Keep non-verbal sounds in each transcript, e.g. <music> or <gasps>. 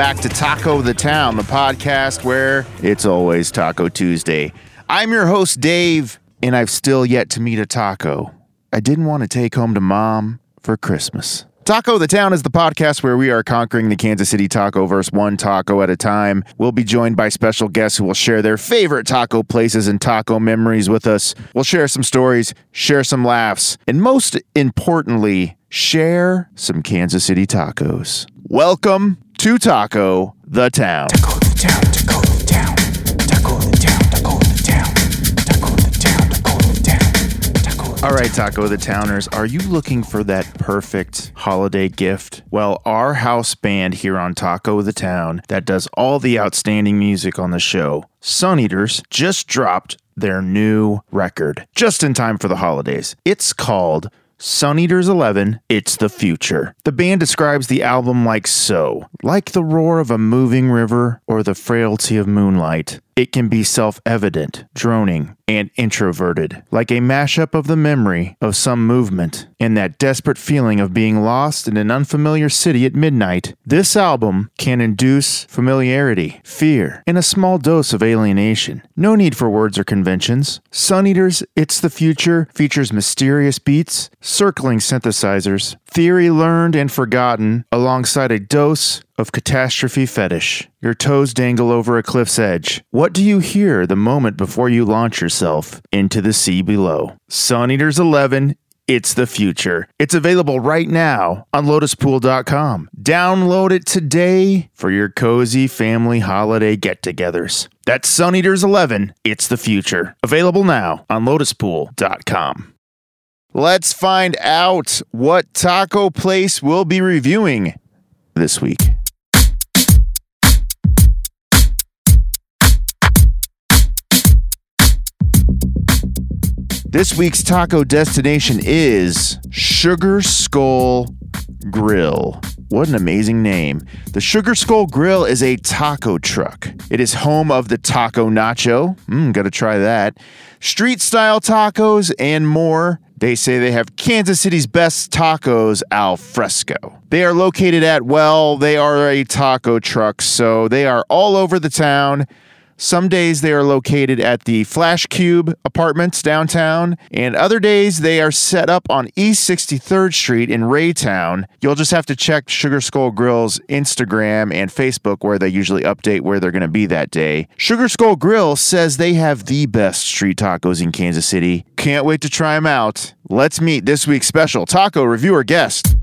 back to Taco the Town, the podcast where it's always Taco Tuesday. I'm your host, Dave, and I've still yet to meet a taco I didn't want to take home to mom for Christmas. Taco the Town is the podcast where we are conquering the Kansas City taco verse one taco at a time. We'll be joined by special guests who will share their favorite taco places and taco memories with us. We'll share some stories, share some laughs, and most importantly, share some Kansas City tacos. Welcome to Taco the Town. Taco the town, taco the town, taco the town, taco the town, taco the town, taco the town, taco the All right, Taco the Towners, are you looking for that perfect holiday gift? Well, our house band here on Taco the Town that does all the outstanding music on the show, Sun Eaters, just dropped their new record just in time for the holidays. It's called Sun Eaters 11, It's the Future. The band describes the album like so like the roar of a moving river or the frailty of moonlight. It can be self evident, droning, and introverted, like a mashup of the memory of some movement and that desperate feeling of being lost in an unfamiliar city at midnight. This album can induce familiarity, fear, and a small dose of alienation. No need for words or conventions. Sun Eaters It's the Future features mysterious beats, circling synthesizers, theory learned and forgotten, alongside a dose of catastrophe fetish. Your toes dangle over a cliff's edge. What do you hear the moment before you launch yourself into the sea below? Sun Eaters 11 it's the future. It's available right now on lotuspool.com. Download it today for your cozy family holiday get togethers. That's Sun Eaters 11. It's the future. Available now on lotuspool.com. Let's find out what taco place we'll be reviewing this week. This week's taco destination is Sugar Skull Grill. What an amazing name. The Sugar Skull Grill is a taco truck. It is home of the Taco Nacho. Mmm, gotta try that. Street style tacos and more. They say they have Kansas City's best tacos al fresco. They are located at, well, they are a taco truck, so they are all over the town. Some days they are located at the Flash Cube apartments downtown, and other days they are set up on East 63rd Street in Raytown. You'll just have to check Sugar Skull Grill's Instagram and Facebook where they usually update where they're going to be that day. Sugar Skull Grill says they have the best street tacos in Kansas City. Can't wait to try them out. Let's meet this week's special taco reviewer guest.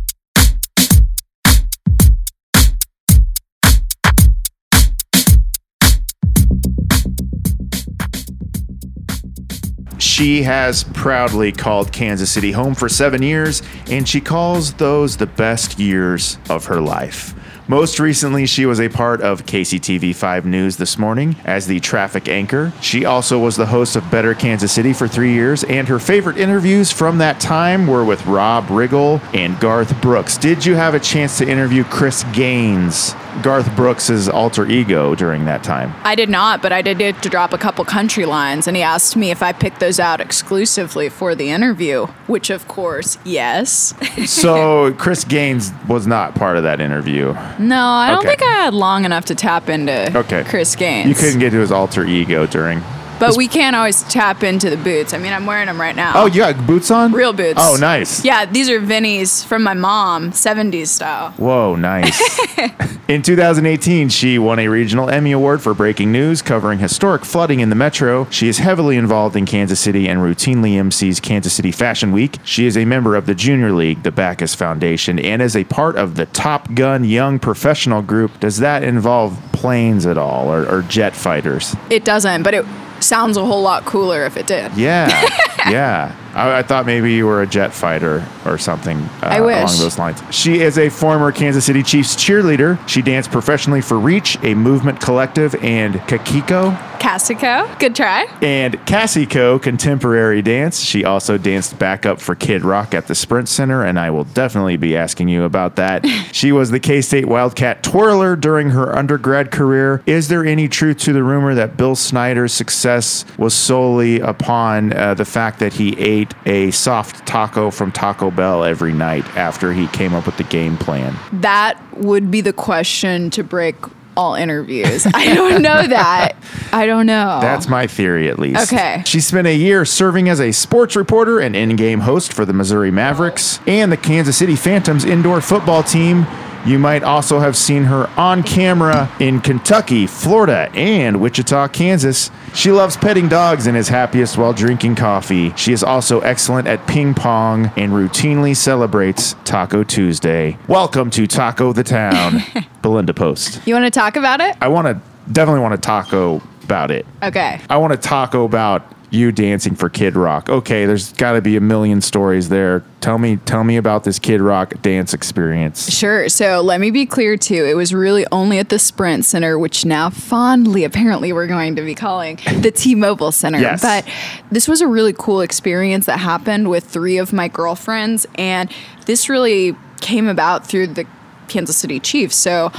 She has proudly called Kansas City home for seven years, and she calls those the best years of her life. Most recently, she was a part of KCTV 5 News this morning as the traffic anchor. She also was the host of Better Kansas City for three years, and her favorite interviews from that time were with Rob Riggle and Garth Brooks. Did you have a chance to interview Chris Gaines, Garth Brooks' alter ego, during that time? I did not, but I did get to drop a couple country lines, and he asked me if I picked those out exclusively for the interview, which of course, yes. <laughs> So, Chris Gaines was not part of that interview. no, I don't Okay. think I had long enough to tap into Okay. Chris Gaines. You couldn't get to his alter ego during. But we can't always tap into the boots. I mean, I'm wearing them right now. Oh, you got boots on? Real boots. Oh, nice. Yeah, these are Vinnie's from my mom, 70s style. Whoa, nice. <laughs> in 2018, she won a regional Emmy Award for breaking news covering historic flooding in the metro. She is heavily involved in Kansas City and routinely MCs Kansas City Fashion Week. She is a member of the Junior League, the Bacchus Foundation, and is a part of the Top Gun Young Professional Group. Does that involve planes at all or, or jet fighters? It doesn't, but it sounds a whole lot cooler if it did. Yeah, <laughs> yeah. I, I thought maybe you were a jet fighter or something uh, along those lines. She is a former Kansas City Chiefs cheerleader. She danced professionally for Reach, a movement collective, and Kakiko. Cassico, good try. And Cassie Co, contemporary dance. She also danced backup for Kid Rock at the Sprint Center, and I will definitely be asking you about that. <laughs> she was the K State Wildcat twirler during her undergrad career. Is there any truth to the rumor that Bill Snyder's success was solely upon uh, the fact that he ate a soft taco from Taco Bell every night after he came up with the game plan? That would be the question to break all interviews. I don't know that. I don't know. <laughs> That's my theory, at least. Okay. She spent a year serving as a sports reporter and in game host for the Missouri Mavericks and the Kansas City Phantoms indoor football team. You might also have seen her on camera in Kentucky, Florida, and Wichita, Kansas. She loves petting dogs and is happiest while drinking coffee. She is also excellent at ping pong and routinely celebrates Taco Tuesday. Welcome to Taco the Town, <laughs> Belinda Post. you want to talk about it? I want to definitely want to taco about it. Okay. I want to taco about you dancing for Kid Rock. Okay, there's got to be a million stories there. Tell me, tell me about this Kid Rock dance experience. Sure. So let me be clear too. It was really only at the Sprint Center, which now fondly, apparently, we're going to be calling the T-Mobile Center. Yes. But this was a really cool experience that happened with three of my girlfriends, and this really came about through the Kansas City Chiefs. So.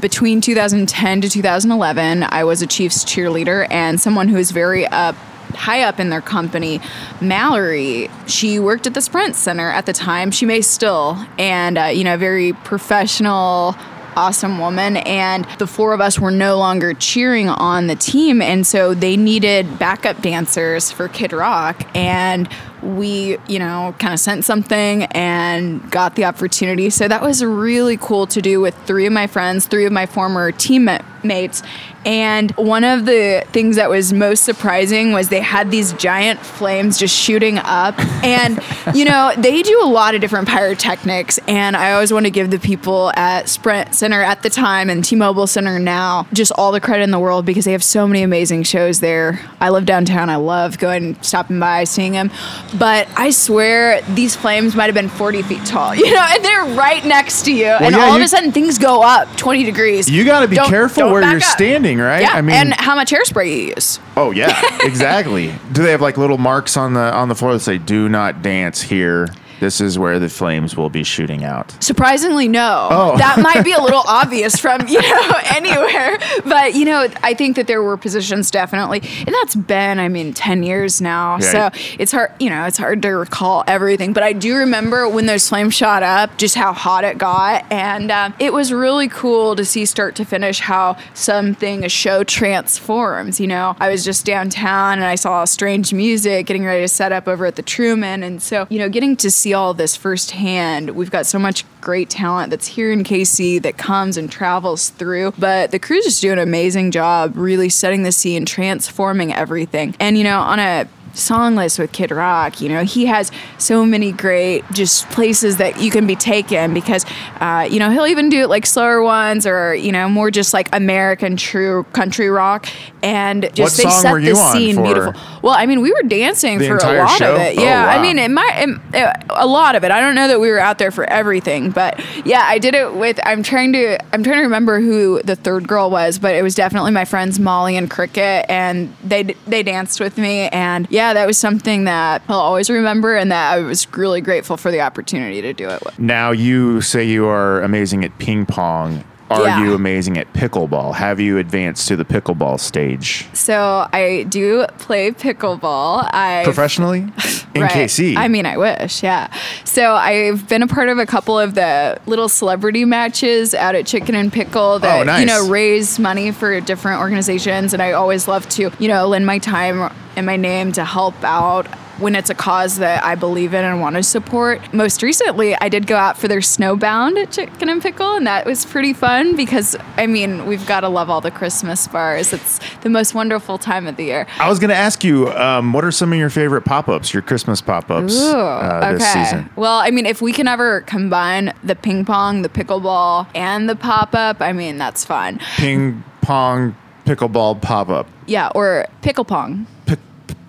Between 2010 to 2011, I was a Chiefs cheerleader and someone who is very up high up in their company, Mallory, she worked at the Sprint Center at the time. She may still, and uh, you know, a very professional. Awesome woman, and the four of us were no longer cheering on the team, and so they needed backup dancers for Kid Rock. And we, you know, kind of sent something and got the opportunity. So that was really cool to do with three of my friends, three of my former teammates. And one of the things that was most surprising was they had these giant flames just shooting up. And, you know, they do a lot of different pyrotechnics. And I always want to give the people at Sprint Center at the time and T Mobile Center now just all the credit in the world because they have so many amazing shows there. I live downtown. I love going, stopping by, seeing them. But I swear these flames might have been 40 feet tall, <laughs> you know, and they're right next to you. and yeah, all of a sudden things go up 20 degrees. You got to be Don't- careful don't where you're up. standing, right? Yeah, I mean, and how much hairspray you use. oh yeah, <laughs> exactly. Do they have like little marks on the on the floor that say "Do not dance here"? This is where the flames will be shooting out. Surprisingly, no. Oh. That might be a little <laughs> obvious from, you know, <laughs> anywhere. But, you know, I think that there were positions definitely. And that's been, I mean, 10 years now. Yeah. So it's hard, you know, it's hard to recall everything. But I do remember when those flames shot up, just how hot it got. And um, it was really cool to see start to finish how something, a show transforms. You know, I was just downtown and I saw strange music getting ready to set up over at the Truman. And so, you know, getting to see all this firsthand, we've got so much great talent that's here in KC that comes and travels through. But the crews just do an amazing job really setting the scene, and transforming everything. And, you know, on a song list with Kid Rock. You know, he has so many great just places that you can be taken because, uh, you know, he'll even do like slower ones or you know more just like American true country rock and just What they set the scene beautiful. Well, I mean, we were dancing for a lot show? of it. Oh, Yeah, wow. I mean, it might it, it- a lot of it. I don't know that we were out there for everything, but yeah, I did it with. I'm trying to I'm trying to remember who the third girl was, but it was definitely my friends Molly and Cricket, and they they danced with me, and yeah, that was something that I'll always remember, and that I was really grateful for the opportunity to do it. with. Now you say you are amazing at ping pong. Are Yeah. you amazing at pickleball? Have you advanced to the pickleball stage So I do play pickleball. I professionally <laughs> in Right. KC? I mean, I wish, yeah. So I've been a part of a couple of the little celebrity matches out at Chicken and Pickle oh, that Oh, nice. you know raise money for different organizations, and I always love to you know lend my time and my name to help out. When it's a cause that I believe in and want to support. Most recently, I did go out for their snowbound at Chicken and Pickle, and that was pretty fun because, I mean, we've got to love all the Christmas bars. It's the most wonderful time of the year. I was going to ask you, um, what are some of your favorite pop-ups, your Christmas pop-ups Ooh, uh, this season? Well, I mean, if we can ever combine the ping pong, the pickleball, and the pop up, I mean, that's fun. Ping pong pickleball pop-up. Yeah, or pickle pong. Pick,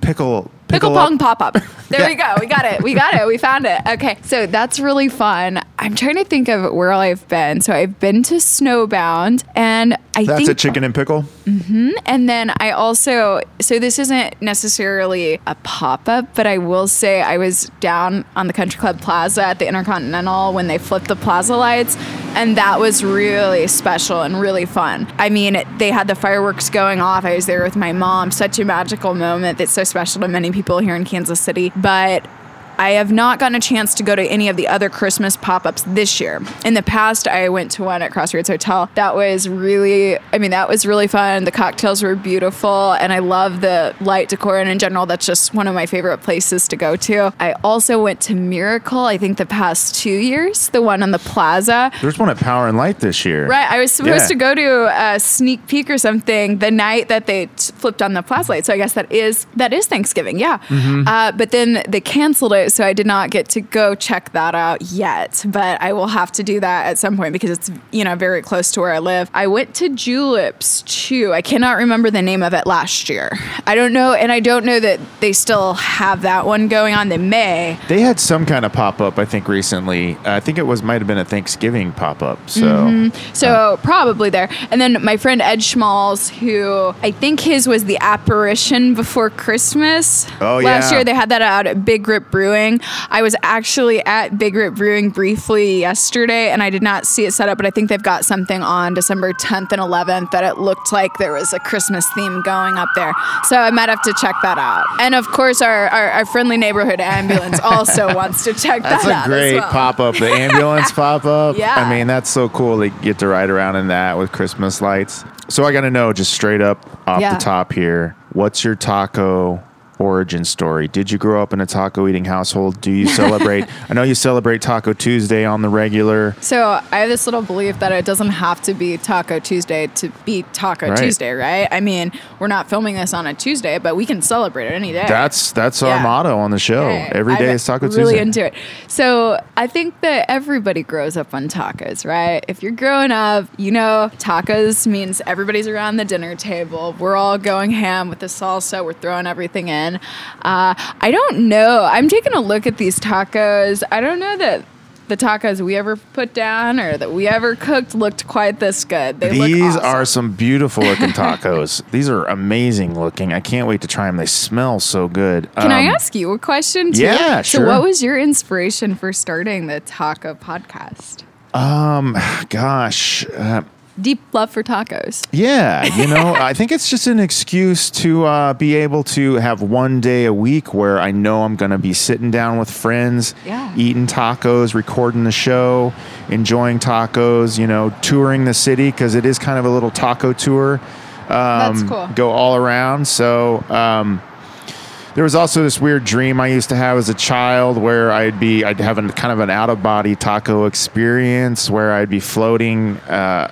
pickle Pickle pickle pong pop up. <laughs> There we go. We got it. We got it. We found it. Okay. So that's really fun. I'm trying to think of where I've been. So I've been to Snowbound, and I That's think a chicken and pickle. Mm-hmm. and then I also, so this isn't necessarily a pop up, but I will say I was down on the Country Club Plaza at the Intercontinental when they flipped the plaza lights, and that was really special and really fun. I mean, they had the fireworks going off. I was there with my mom. Such a magical moment that's so special to many people here in Kansas City. But I have not gotten a chance to go to any of the other Christmas pop ups this year. In the past, I went to one at Crossroads Hotel. That was really, I mean, that was really fun. The cocktails were beautiful, and I love the light decor. And in general, that's just one of my favorite places to go to. I also went to Miracle, I think the past two years, the one on the plaza. There's one at Power and Light this year. Right, I was supposed Yeah. to go to a sneak peek or something the night that they t- flipped on the plaza light. So I guess that is that is Thanksgiving, yeah. Mm-hmm. Uh, but then they canceled it, so I did not get to go check that out yet. But I will have to do that at some point because it's you know very close to where I live. I went to Juleps too. I cannot remember the name of it last year. I don't know, and I don't know that they still have that one going on. They may. They had some kind of pop up, I think, recently. I think it was might have been a Thanksgiving pop up. So Mm-hmm. So probably there. And then my friend Ed Schmalls, who I think his was the apparition before Christmas. Oh, Last yeah. year they had that out at Big Rip Brewing. I was actually at Big Rip Brewing briefly yesterday and I did not see it set up, but I think they've got something on December 10th and 11th that it looked like there was a Christmas theme going up there. So I might have to check that out. And of course, our, our, our friendly neighborhood ambulance also <laughs> wants to check That's that a out. as great well. pop up. The <laughs> ambulance pop up. Yeah. I mean, that's so cool to get to ride around in that with Christmas lights. So I got to know, just straight up off Yeah. the top here, what's your taco origin story? Did you grow up in a taco eating household? Do you celebrate? <laughs> I know you celebrate Taco Tuesday on the regular. So I have this little belief that it doesn't have to be Taco Tuesday to be Taco Right. Tuesday, right? I mean, we're not filming this on a Tuesday, but we can celebrate it any day. That's that's our motto on the show. Okay. Every day I'm is Taco really Tuesday. Really into it. So I think that everybody grows up on tacos, right? If you're growing up, you know tacos means everybody's around the dinner table. We're all going ham with the salsa. We're throwing everything in. Uh, I don't know. I'm taking a look at these tacos. I don't know that. The tacos we ever put down or that we ever cooked looked quite this good. They look These awesome. are some beautiful looking <laughs> tacos. These are amazing looking. I can't wait to try them. They smell so good. Can I Um, ask you a question too? yeah, So, sure. what was your inspiration for starting the taco podcast? Um, gosh, uh, Deep love for tacos. Yeah, you know, <laughs> I think it's just an excuse to uh, be able to have one day a week where I know I'm going to be sitting down with friends, Yeah. eating tacos, recording the show, enjoying tacos, you know, touring the city because it is kind of a little taco tour. Um, That's cool. Go all around. So, um, there was also this weird dream I used to have as a child where I'd be I'd have a kind of an out of body taco experience where I'd be floating uh,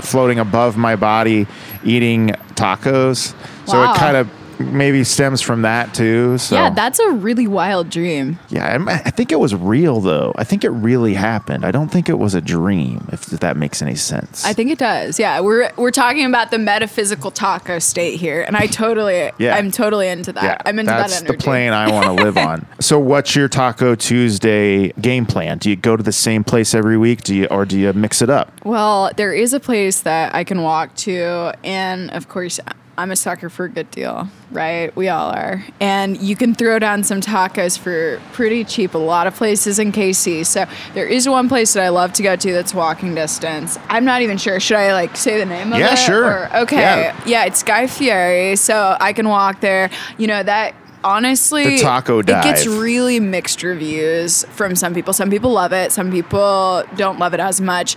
floating above my body eating tacos. So it kind of maybe stems from that too. So Yeah, that's a really wild dream. yeah, I'm- I think it was real though. I think it really happened. I don't think it was a dream. If that makes any sense. I think it does. Yeah, we're we're talking about the metaphysical taco state here, and I totally, Yeah. I'm totally into that. Yeah, I'm into that's that energy. the plane I want to <laughs> live on. So, what's your Taco Tuesday game plan? Do you go to the same place every week? Do you, or do you mix it up? Well, there is a place that I can walk to, and of course, I'm a sucker for a good deal, right? We all are. And you can throw down some tacos for pretty cheap. A lot of places in KC. So there is one place that I love to go to that's walking distance. I'm not even sure. Should I like say the name of Yeah, it? sure. Or- okay. Yeah. Yeah. it's Guy Fieri. So I can walk there. You know that. Honestly, The taco it gets really mixed reviews from some people. Some people love it. Some people don't love it as much.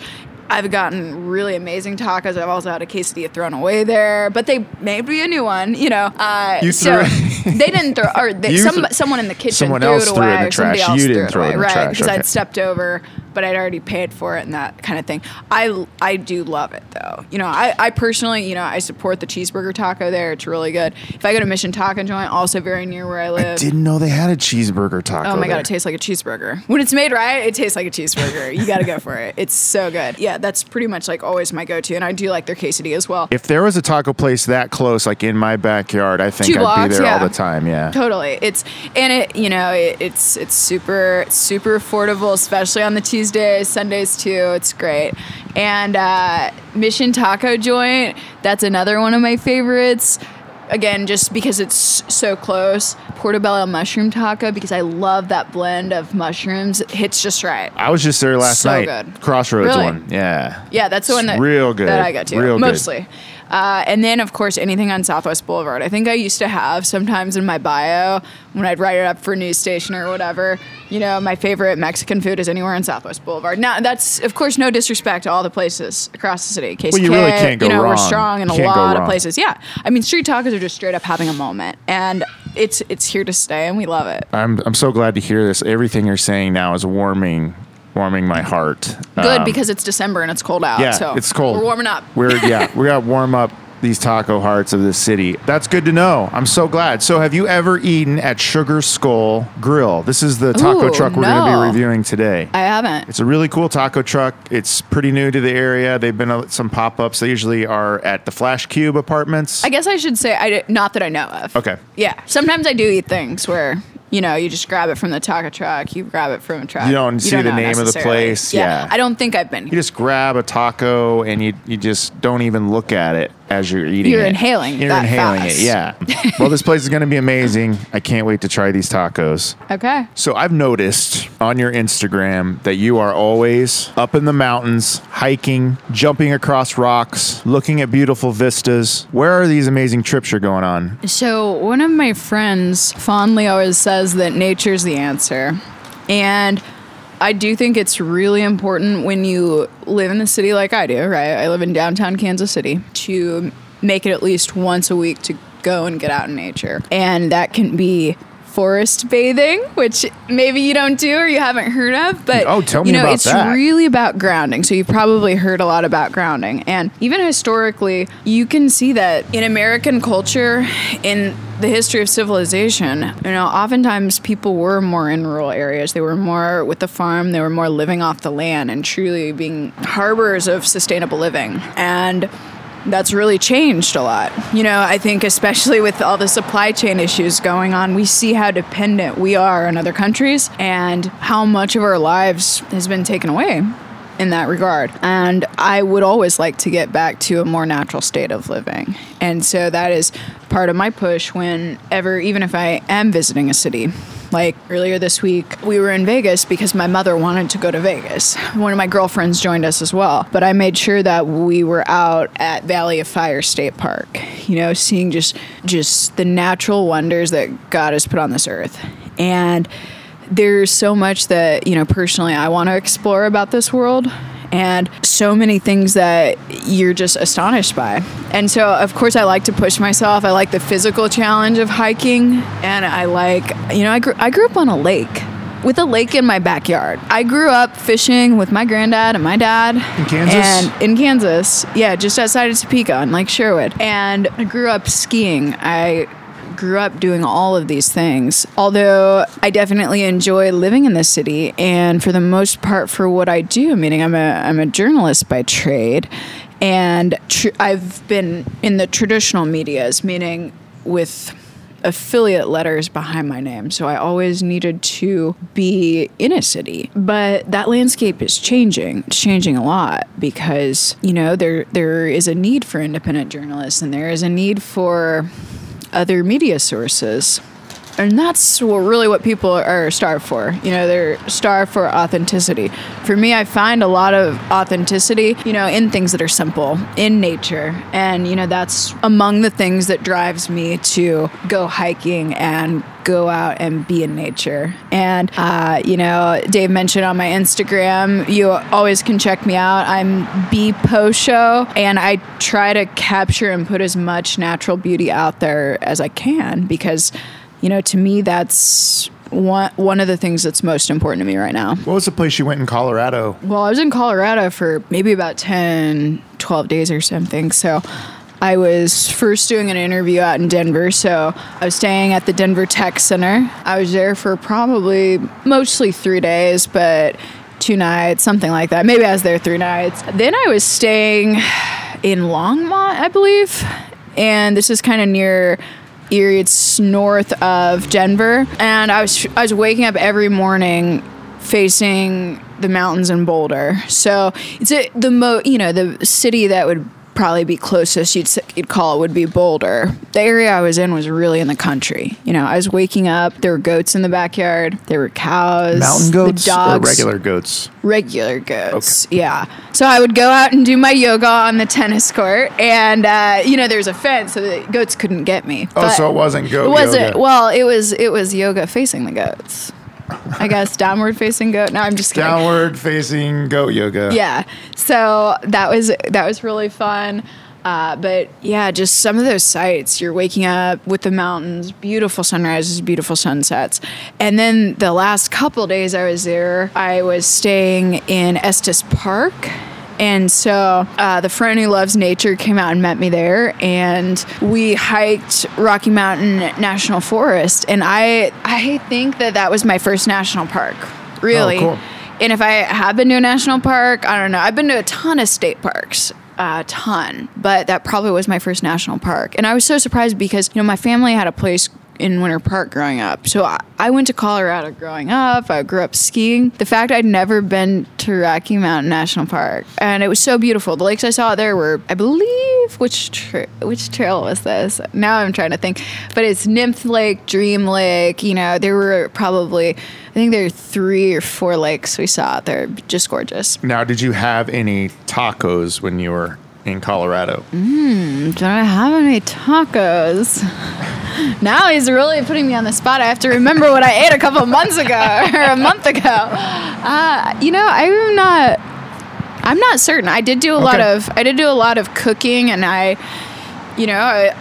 I've gotten really amazing tacos. I've also had a quesadilla thrown away there, but they may be a new one, you know. Uh, You so <laughs> they didn't throw, or they, some, someone in the kitchen someone threw else it threw it away, in the or somebody trash. else You threw didn't it throw it away, in the right? trash, Because okay. I'd stepped over, but I'd already paid for it and that kind of thing. I I do love it though. You know, I, I personally, you know, I support the cheeseburger taco there. It's really good. If I go to Mission Taco Joint, also very near where I live. I Didn't know they had a cheeseburger taco. Oh my god, it tastes like a cheeseburger. When it's made right, it tastes like a cheeseburger. You got to go for it. It's so good. Yeah, that's pretty much like always my go-to, and I do like their quesadilla as well. If there was a taco place that close, like in my backyard, I think Two I'd blocks, be there all the time. Yeah. Totally, it's and it you know it, it's it's super super affordable, especially on the Tuesday these days, Sundays too. It's great. And uh, Mission Taco Joint, that's another one of my favorites. Again, just because it's so close. Portobello mushroom taco because I love that blend of mushrooms. It hits just right. I was just there last So night. good. Crossroads Really? one. Yeah. Yeah, that's the one that real good. that I got to Real good. Uh, and then, of course, anything on Southwest Boulevard. I think I used to have sometimes in my bio when I'd write it up for news station or whatever. You know, my favorite Mexican food is anywhere on Southwest Boulevard. Now, that's of course no disrespect to all the places across the city. KCK, Well, you really can't go You know, we're strong in a lot of places. Yeah, I mean, street tacos are just straight up having a moment, and it's it's here to stay, and we love it. I'm I'm so glad to hear this. Everything you're saying now is warming warming my heart. Good Um, because it's December and it's cold out. yeah, so it's cold. We're warming up. We're <laughs> yeah, we got to warm up these taco hearts of this city. That's good to know. I'm so glad. So, have you ever eaten at Sugar Skull Grill? This is the taco Ooh, truck we're going to be reviewing today. I haven't. It's a really cool taco truck. It's pretty new to the area. They've been uh, some pop ups. They usually are at the Flash Cube apartments. I guess I should say I not that I know of. Okay. Yeah. Sometimes I do eat things where you know you just grab it from the taco truck, you grab it from a truck. You don't see the know name of the place, yeah. I don't think I've been. you just grab a taco and you you just don't even look at it as you're eating You're it. inhaling You're that inhaling fast. it. Yeah. <laughs> well, this place is going to be amazing. I can't wait to try these tacos. Okay. So I've noticed on your Instagram that you are always up in the mountains, hiking, jumping across rocks, looking at beautiful vistas. Where are these amazing trips you're going on? So one of my friends fondly always says that nature's the answer, and. I do think it's really important when you live in the city like I do, right? I live in downtown Kansas City to make it at least once a week to go and get out in nature. And that can be forest bathing, which maybe you don't do or you haven't heard of, but Oh, tell me you know, about it's that. really about grounding. So you've probably heard a lot about grounding. And even historically, you can see that in American culture, in the history of civilization, you know, oftentimes people were more in rural areas. They were more with the farm, they were more living off the land and truly being harbors of sustainable living. And that's really changed a lot. You know, I think especially with all the supply chain issues going on, we see how dependent we are on other countries and how much of our lives has been taken away in that regard. And I would always like to get back to a more natural state of living. And so that is part of my push whenever, even if I am visiting a city. Like earlier this week, we were in Vegas because my mother wanted to go to Vegas. One of my girlfriends joined us as well. But I made sure that we were out at Valley of Fire State Park, you know, seeing just just the natural wonders that God has put on this earth. And there's so much that you know personally I want to explore about this world and so many things that you're just astonished by. And so of course I like to push myself. I like the physical challenge of hiking and I like you know I grew I grew up on a lake with a lake in my backyard. I grew up fishing with my granddad and my dad In Kansas? And in Kansas. Yeah, just outside of Topeka on Lake Sherwood. And I grew up skiing. I grew up doing all of these things. Although I definitely enjoy living in the city and for the most part for what I do, meaning I'm a I'm a journalist by trade and tr- I've been in the traditional medias, meaning with affiliate letters behind my name. So I always needed to be in a city. But that landscape is changing. It's changing a lot because, you know, there there is a need for independent journalists and there is a need for other media sources. And that's really what people are starved for. You know, they're starved for authenticity. For me, I find a lot of authenticity, you know, in things that are simple, in nature. And, you know, that's among the things that drives me to go hiking and go out and be in nature. And, uh, you know, Dave mentioned on my Instagram, you always can check me out. I'm B Post Show, and I try to capture and put as much natural beauty out there as I can because, you know, to me, that's one, one of the things that's most important to me right now. What was the place you went in Colorado? Well, I was in Colorado for maybe about 10, 12 days or something. So I was first doing an interview out in Denver. So I was staying at the Denver Tech Center. I was there for probably mostly three days, but two nights, something like that. Maybe I was there three nights. Then I was staying in Longmont, I believe. And this is kind of near Erie. It's north of Denver. And I was I was waking up every morning facing the mountains in Boulder. So it's a, the mo you know the city that would probably be closest you'd you'd call it would be Boulder. The area I was in was really in the country. You know, I was waking up. There were goats in the backyard. There were cows. Mountain goats dogs, regular goats? regular goats. Yeah. So I would go out and do my yoga on the tennis court, and uh, you know, there's a fence, so the goats couldn't get me. Oh, But so it wasn't goat It wasn't. yoga. Well, it was. It was yoga facing the goats. I guess downward facing goat. No, I'm just kidding. Downward facing goat yoga. Yeah. So that was that was really fun. Uh, but yeah, just some of those sights. You're waking up with the mountains, beautiful sunrises, beautiful sunsets, and then the last couple days I was there, I was staying in Estes Park. And so uh, the friend who loves nature came out and met me there, and we hiked Rocky Mountain National Forest. And I I think that that was my first national park, really. cool. And if I have been to a national park, I don't know. I've been to a ton of state parks, a ton, but that probably was my first national park. And I was so surprised because, you know, my family had a place in Winter Park growing up. So I, I went to Colorado growing up. I grew up skiing. The fact I'd never been to Rocky Mountain National Park, and it was so beautiful. The lakes I saw there were, I believe, which tra- which trail was this? Now I'm trying to think, but it's Nymph Lake, Dream Lake. You know, there were probably, I think there were three or four lakes we saw out there, just gorgeous. Now, did you have any tacos when you were in Colorado? Hmm. Did I have any tacos? <laughs> Now he's really putting me on the spot. I have to remember what I ate a couple months ago <laughs> or a month ago. Uh, you know, I'm not. I'm not certain. I did do a lot of. I did do a lot of cooking, and I, you know, I,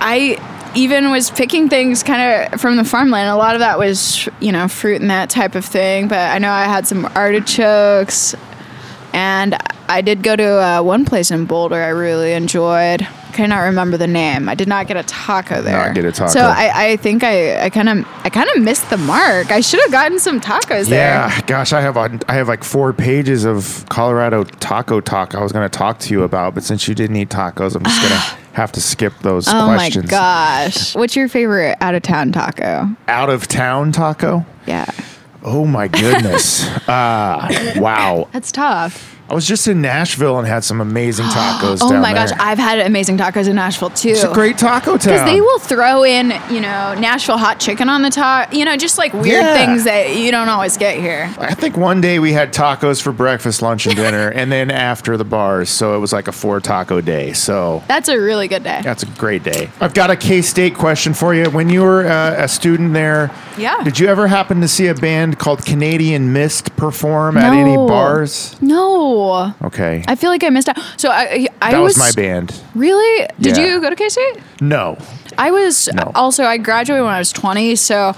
I even was picking things kind of from the farmland. A lot of that was, you know, fruit and that type of thing. But I know I had some artichokes, and I did go to uh, one place in Boulder I really enjoyed. I Cannot remember the name. I did not get a taco there. Not get a taco. So I, I think I, I kind of I kind of missed the mark. I should have gotten some tacos there. Yeah, gosh, I have a, I have like four pages of Colorado taco talk I was going to talk to you about, but since you didn't eat tacos, I'm just going <sighs> to have to skip those Oh questions. my gosh. What's your favorite out of town taco? Out of town taco? Yeah. Oh my goodness. <laughs> uh, wow. That's tough. I was just in Nashville and had some amazing tacos <gasps> Oh my gosh, there. I've had amazing tacos in Nashville too. it's a great taco town. Because they will throw in, you know, Nashville hot chicken on the top, you know, just like weird Yeah. things that you don't always get here. I think one day we had tacos for breakfast, lunch, and dinner, <laughs> and then after the bars. So it was like a four taco day. So That's a really good day. that's a great day. I've got a K State question for you. When you were uh, a student there, Yeah. did you ever happen to see a band called Canadian Mist perform at any bars? No. Okay. I feel like I missed out. So I, I that was, my band. Really? Did Yeah. you go to K State? No. I was No. also I graduated when I was 20, so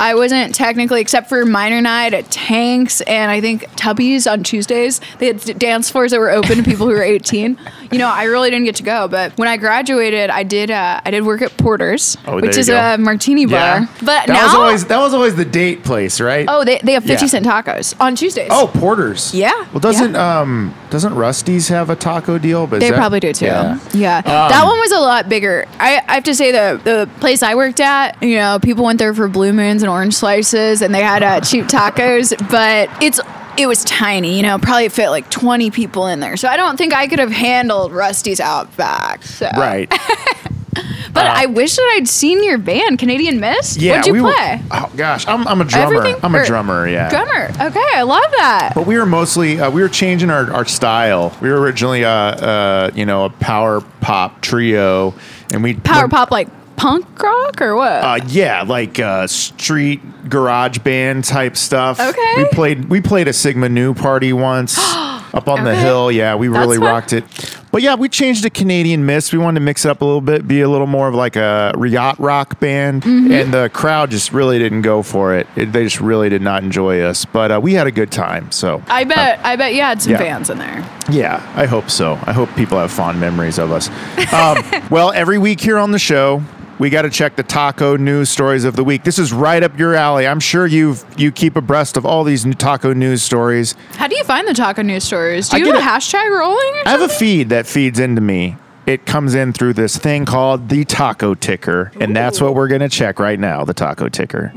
I wasn't technically except for minor night at Tanks and I think Tubby's on Tuesdays. They had dance floors that were open to people who were <laughs> 18. You know, I really didn't get to go, but when I graduated, I did uh, I did work at Porter's, Oh, which is go. a martini bar. Yeah. But that now was always that was always the date place, right? Oh, they, they have 50 Yeah. cent tacos on Tuesdays. Oh, Porter's. Yeah, Well, doesn't um doesn't Rusty's have a taco deal? But They that- probably do too. Yeah. Yeah, Um, that one was a lot bigger. I, I have to say the the place I worked at, you know, people went there for blue moons and orange slices, and they had uh, cheap tacos, but it's it was tiny. You know, probably fit like twenty people in there. So I don't think I could have handled Rusty's Outback. So. Right. <laughs> But I wish that I'd seen your band, Canadian Mist. Yeah. What'd you we were- play? oh gosh, I'm, I'm a drummer. Everything? I'm a drummer. Yeah. Drummer. Okay, I love that. But we were mostly uh, we were changing our, our style. We were originally uh, uh you know a power pop trio, and we Power pop like punk rock or what? Uh, yeah, like uh, street garage band type stuff. Okay. We played we played a Sigma Nu party once <gasps> up on the hill. Yeah, we That's really fun. rocked it. But yeah, we changed to Canadian Mist. We wanted to mix it up a little bit, be a little more of like a yacht rock band, Mm-hmm. and the crowd just really didn't go for it. it they just really did not enjoy us. But uh, we had a good time. So I bet I bet you had some yeah. fans in there. yeah, I hope so. I hope people have fond memories of us. Um, <laughs> well, every week here on the show, we got to check the taco news stories of the week. This is right up your alley. I'm sure you you keep abreast of all these new taco news stories. How do you find the taco news stories? Do you have a it- hashtag rolling? Or I have a feed that feeds into me. It comes in through this thing called the taco ticker, and that's what we're going to check right now, the taco ticker.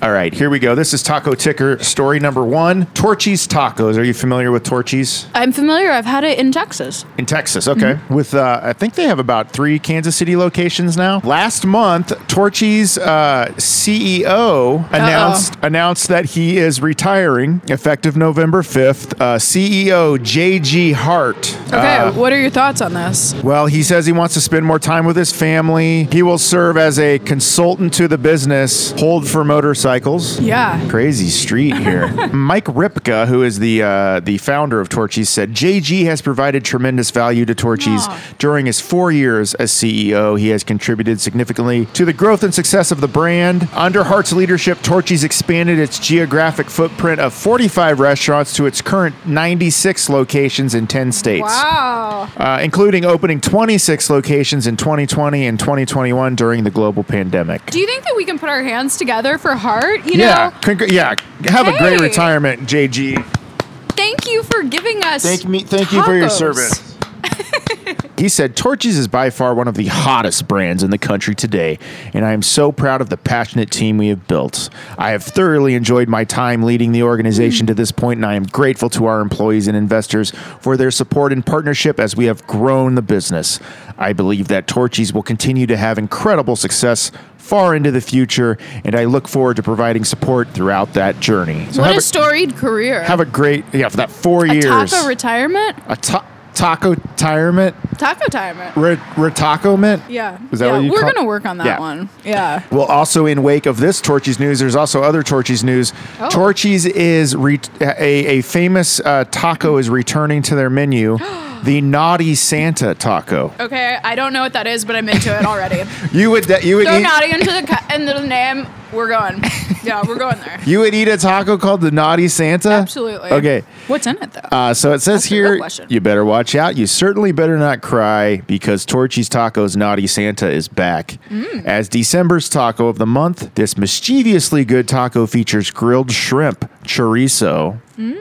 All right, here we go. This is Taco Ticker story number one. Torchy's Tacos. Are you familiar with Torchy's I'm familiar. I've had it in Texas. in Texas? Okay, with uh, I think they have about three Kansas City locations now. Last month, Torchy's uh, CEO announced announced that he is retiring effective November fifth. Uh, CEO JG Hart. Okay, uh, what are your thoughts on this? Well, he says he wants to spend more time with his family. He will serve as a consultant to the business, hold for motorcycles. Yeah. Crazy street here. <laughs> Mike Rypka, who is the uh, the founder of Torchy's, said JG has provided tremendous value to Torchy's during his four years as CEO. He has contributed significantly to the growth and success of the brand. Under Hart's leadership, Torchy's expanded its geographic footprint of 45 restaurants to its current 96 locations in 10 states Wow. uh, including opening 26 locations in 2020 and 2021 during the global pandemic. Do you think that we can put our hands together for Hart? You yeah, know, congr- yeah. Have a great Hey. retirement, JG. thank you for giving us. Thank me. Thank you for your tacos. service. <laughs> He said, Torchy's is by far one of the hottest brands in the country today, and I am so proud of the passionate team we have built. I have thoroughly enjoyed my time leading the organization to this point, and I am grateful to our employees and investors for their support and partnership as we have grown the business. I believe that Torchy's will continue to have incredible success far into the future, and I look forward to providing support throughout that journey. So What have a storied career. have a great, yeah, for that four a years. taco retirement? a ta- taco retirement? Taco retirement. Re- retaco-ment? Yeah. Is that yeah, what you We're call- gonna work on that Yeah. one. Yeah. Well, also in wake of this Torchy's news, there's also other Torchy's news. Oh. Torchy's is re- a, a famous uh, taco is returning to their menu, <gasps> <gasps> the Naughty Santa taco. Okay, I don't know what that is, but I'm into it already. <laughs> You would you would Throw eat, naughty into the ca- into the name. We're going. <laughs> Yeah, we're going there. you would eat a taco called the Naughty Santa. Absolutely. Okay. What's in it though? Uh, so it says That's here, you better watch out. You certainly better not cry because Torchy's Tacos Naughty Santa is back. Mm. As December's taco of the month, this mischievously good taco features grilled shrimp, chorizo, Mm.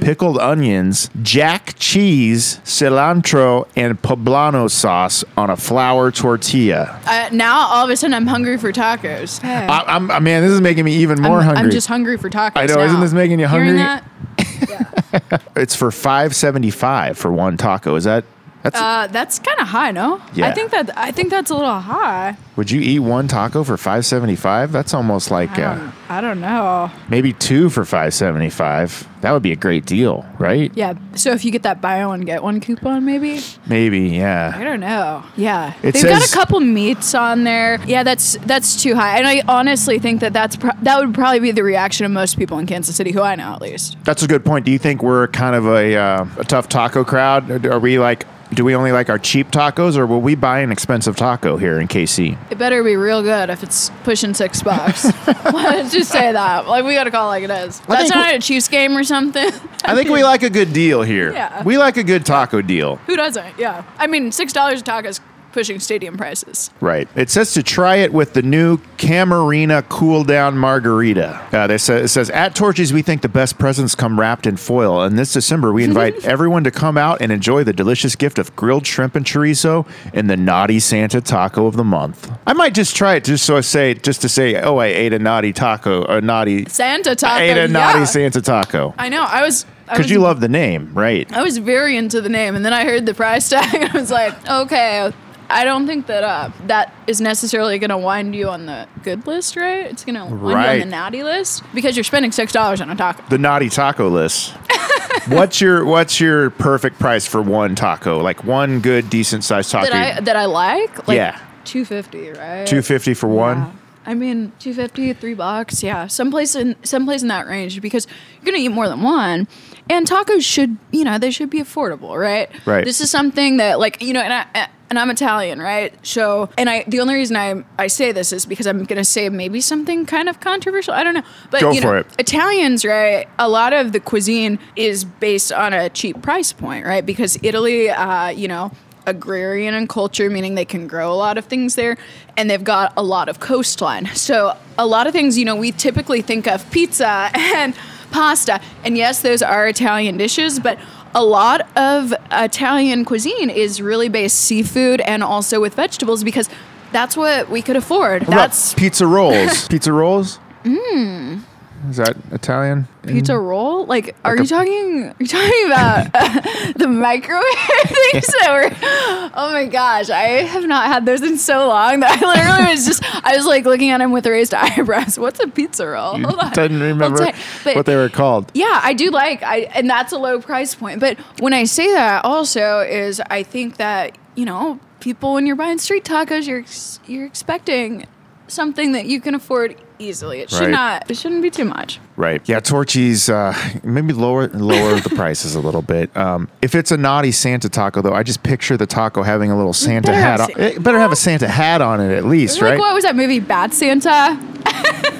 Pickled onions, jack cheese, cilantro, and poblano sauce on a flour tortilla. uh, now all of a sudden I'm hungry for tacos. Hey. I, I'm, I- man, this is making me even more I'm, hungry. I'm just hungry for tacos. I know, now. isn't this making you Hearing hungry? that? <laughs> it's for five seventy five for one taco. Is that that's? Uh, that's kind of high, no? Yeah. I think that I think that's a little high. Would you eat one taco for five seventy five? That's almost like I uh, don't, I don't know. maybe two for five seventy five. That would be a great deal, right? Yeah. So if you get that buy one get one coupon, maybe Maybe, yeah. I don't know. Yeah, It they've got a couple meats on there. Yeah, that's that's too high, and I honestly think that that's pro- that would probably be the reaction of most people in Kansas City, who I know at least. That's a good point. Do you think we're kind of a uh, a tough taco crowd? Are we like? Do we only like our cheap tacos, or will we buy an expensive taco here in KC? It better be real good if it's pushing six bucks. <laughs> <laughs> Let's just say that. Like we got to call it like it is. I That's not we- a Chiefs game or something. I think we like a good deal here. <laughs> Yeah. We like a good taco deal. Who doesn't? Yeah. I mean, six dollars a taco is pushing stadium prices. Right. It says to try it with the new Camarina Cool Down Margarita. Uh, they say, it says, at Torchy's, we think the best presents come wrapped in foil. And this December, we invite <laughs> everyone to come out and enjoy the delicious gift of grilled shrimp and chorizo in the Naughty Santa Taco of the Month. I might just try it just so I say, just to say, oh, I ate a naughty taco, a naughty, Santa taco. I ate a naughty. Santa taco. I know. I was. Because you love the name, right? I was very into the name, and then I heard the price tag, and <laughs> I was like, okay, I don't think that uh, that is necessarily going to wind you on the good list, right? It's going to wind you on the naughty list because you're spending six dollars on a taco. the naughty taco list. <laughs> what's your what's your perfect price for one taco? Like one good decent sized taco. That I that I like, like Yeah. two fifty, right? Two fifty for one. Yeah. I mean, 250, three bucks. Yeah, someplace in someplace in that range because you're gonna eat more than one, and tacos should, you know, they should be affordable, right? Right. This is something that, like, you know, and I and I'm Italian, right? So, and I the only reason I I say this is because I'm gonna say maybe something kind of controversial. I don't know, but Go you for know, it. Italians, right? A lot of the cuisine is based on a cheap price point, right? Because Italy, uh, you know, agrarian and culture, meaning they can grow a lot of things there, and they've got a lot of coastline. So a lot of things, you know, we typically think of pizza <laughs> and pasta, and yes, those are Italian dishes, but a lot of Italian cuisine is really based seafood and also with vegetables because that's what we could afford. What That's pizza rolls. <laughs> pizza rolls. Mm. Is that Italian? Pizza roll? Like, are Like a- you talking? Are you talking about <laughs> the microwave <laughs> things that were? Oh my gosh, I have not had those in so long that I literally was just. I was like looking at him with raised <laughs> eyebrows. What's a pizza roll? Hold on. Didn't remember. But- what they were called. Yeah, I do like I and that's a low price point. But when I say that also is I think that, you know, people when you're buying street tacos, you're you're expecting something that you can afford easily. It should Right. not it shouldn't be too much. Right. Yeah, Torchy's uh, maybe lower lower the prices a little bit. Um, if it's a naughty Santa taco, though, I just picture the taco having a little Santa better hat. have On. Better have a Santa hat on it at least, Like right? what was that movie Bad Santa? <laughs>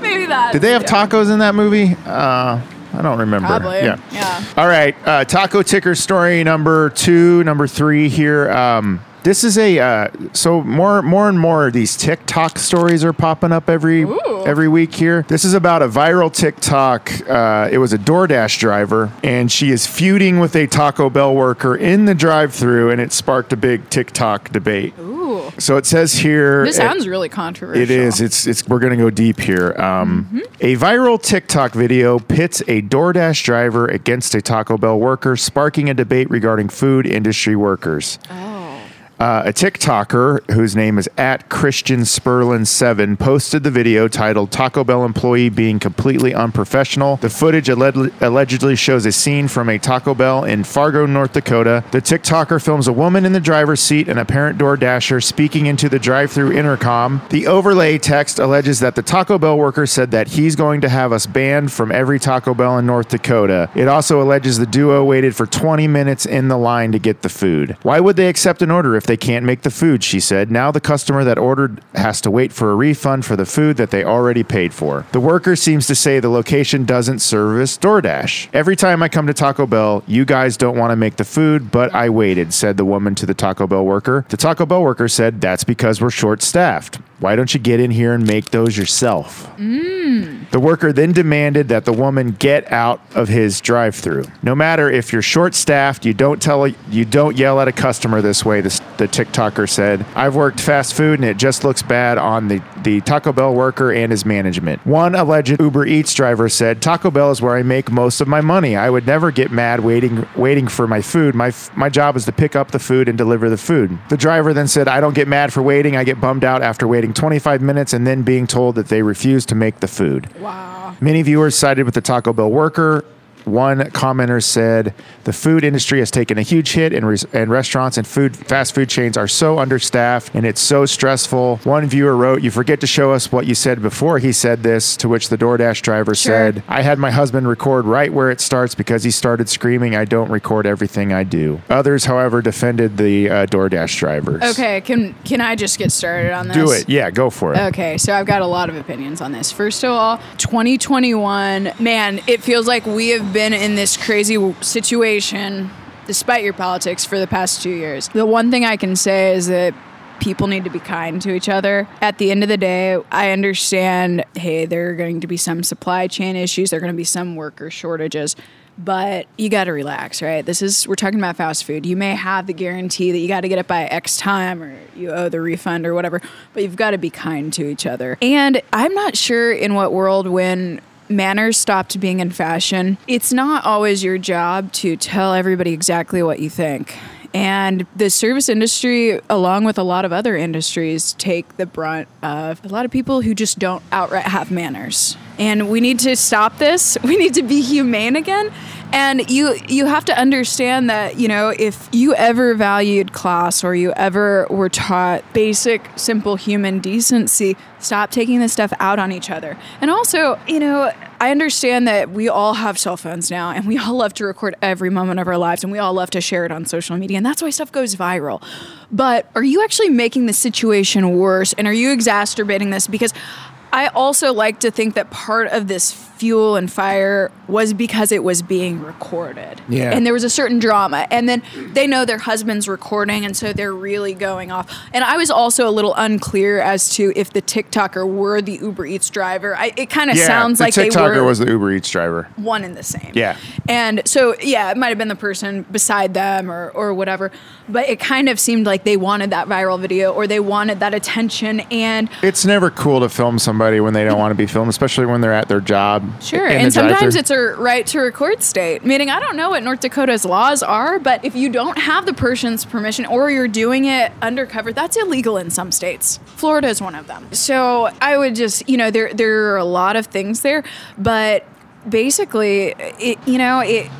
Maybe that. Did they have tacos in that movie? Uh, I don't remember. Probably. Yeah. Yeah. All right. Uh, taco ticker story number two, number three here. Um, this is a uh, so more more and more of these TikTok stories are popping up every Ooh. every week here. This is about a viral TikTok. Uh, it was a DoorDash driver, and she is feuding with a Taco Bell worker in the drive-through, and it sparked a big TikTok debate. Ooh. So it says here. This it- sounds really controversial. it is. It's. It's. We're gonna go deep here. Um, Mm-hmm. A viral TikTok video pits a DoorDash driver against a Taco Bell worker, sparking a debate regarding food industry workers. Oh. Uh, a TikToker whose name is at Christian Sperlin Seven posted the video titled "Taco Bell employee being completely unprofessional." The footage alleg- allegedly shows a scene from a Taco Bell in Fargo, North Dakota. The TikToker films a woman in the driver's seat and a parent door dasher speaking into the drive-through intercom. The overlay text alleges that the Taco Bell worker said that he's going to have us banned from every Taco Bell in North Dakota. It also alleges the duo waited for 20 minutes in the line to get the food. Why would they accept an order if they can't make the food? She said. Now the customer that ordered has to wait for a refund for the food that they already paid for. The worker seems to say the location doesn't service DoorDash. Every time I come to Taco Bell, you guys don't want to make the food, but I waited, said the woman to the Taco Bell worker. The Taco Bell worker said, That's because we're short staffed. Why don't you get in here and make those yourself? Mm. The worker then demanded that the woman get out of his drive-through. No matter if you're short-staffed, you don't tell you don't yell at a customer this way. The, the TikToker said, "I've worked fast food and it just looks bad on the the Taco Bell worker and his management." One alleged Uber Eats driver said, "Taco Bell is where I make most of my money. I would never get mad waiting waiting for my food. My my job is to pick up the food and deliver the food." The driver then said, "I don't get mad for waiting. I get bummed out after waiting 25 minutes and then being told that they refuse to make the food." Wow. Many viewers sided with the Taco Bell worker. One commenter said, "The food industry has taken a huge hit, and, res- and restaurants and food fast food chains are so understaffed, and it's so stressful." One viewer wrote, "You forget to show us what you said before he said this." To which the DoorDash driver Sure. said, "I had my husband record right where it starts because he started screaming, I don't record everything I do." Others, however, defended the uh, DoorDash drivers. Okay, can can I just get started on this? do it. Yeah, go for it. Okay, so I've got a lot of opinions on this. First of all, 2021, man, it feels like we have been in this crazy situation, despite your politics, for the past two years. The one thing I can say is that people need to be kind to each other. At the end of the day, I understand, hey, there are going to be some supply chain issues, there are going to be some worker shortages. But you got to relax, right? This is, we're talking about fast food. You may have the guarantee that you got to get it by X time or you owe the refund or whatever, but you've got to be kind to each other. And I'm not sure in what world when manners stopped being in fashion, it's not always your job to tell everybody exactly what you think. And the service industry, along with a lot of other industries, take the brunt of a lot of people who just don't outright have manners. And we need to stop this. <laughs> We need to be humane again. And you you have to understand that, you know, if you ever valued class or you ever were taught basic, simple human decency, stop taking this stuff out on each other. And also, you know, I understand that we all have cell phones now and we all love to record every moment of our lives and we all love to share it on social media and that's why stuff goes viral. But are you actually making the situation worse and are you exacerbating this? Because I also like to think that part of this fuel and fire was because it was being recorded. Yeah. And there was a certain drama. And then they know their husband's recording, and so they're really going off. And I was also a little unclear as to if the TikToker were the Uber Eats driver. I, it kind of Yeah, sounds the like TikToker they were was the Uber Eats driver. one and the same. Yeah. And so yeah, it might have been the person beside them or or whatever, but it kind of seemed like they wanted that viral video or they wanted that attention and It's never cool to film somebody somebody when they don't want to be filmed, especially when they're at their job. Sure, and sometimes it's a right to record state. Meaning, I don't know what North Dakota's laws are, but if you don't have the person's permission or you're doing it undercover, that's illegal in some states. Florida is one of them. So I would just, you know, there there are a lot of things there, but basically, it, you know, it,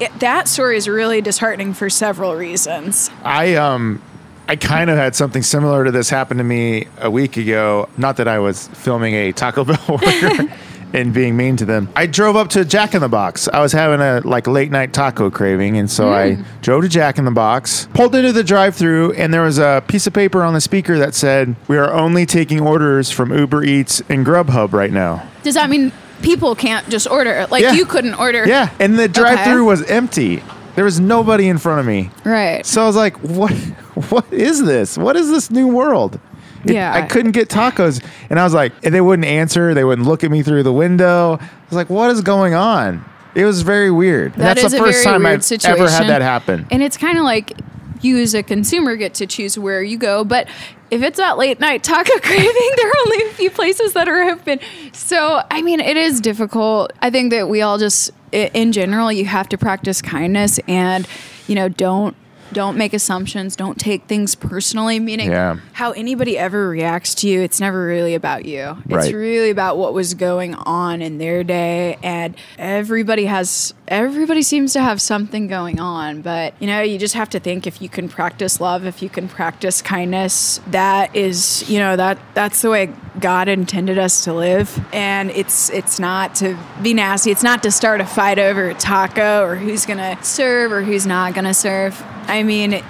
it that story is really disheartening for several reasons. I um I kind of had something similar to this happen to me a week ago. Not that I was filming a Taco Bell <laughs> order and being mean to them. I drove up to Jack in the Box. I was having a like late night taco craving, and so I mm. drove to Jack in the Box, pulled into the drive-through, and there was a piece of paper on the speaker that said, "We are only taking orders from Uber Eats and Grubhub right now." Does that mean people can't just order? Like Yeah. you couldn't order? Yeah, and the drive-through was empty. There was nobody in front of me. Right. So I was like, what <laughs> what is this? What is this new world? It- Yeah. I couldn't get tacos. And I was like, and they wouldn't answer. They wouldn't look at me through the window. I was like, what is going on? It was very weird. That that's is the a first very time weird I've situation. ever had that happen. And it's kind of like you as a consumer get to choose where you go, but if it's that late night taco <laughs> craving, there are only a few places that are open. So, I mean, it is difficult. I think that we all just in general, you have to practice kindness and, you know, don't don't make assumptions, don't take things personally, meaning Yeah. how anybody ever reacts to you, it's never really about you. It's Right. really about what was going on in their day and everybody has everybody seems to have something going on, but you know, you just have to think if you can practice love, if you can practice kindness, that is, you know, that that's the way God intended us to live and it's it's not to be nasty, it's not to start a fight over a taco or who's going to serve or who's not going to serve. I mean,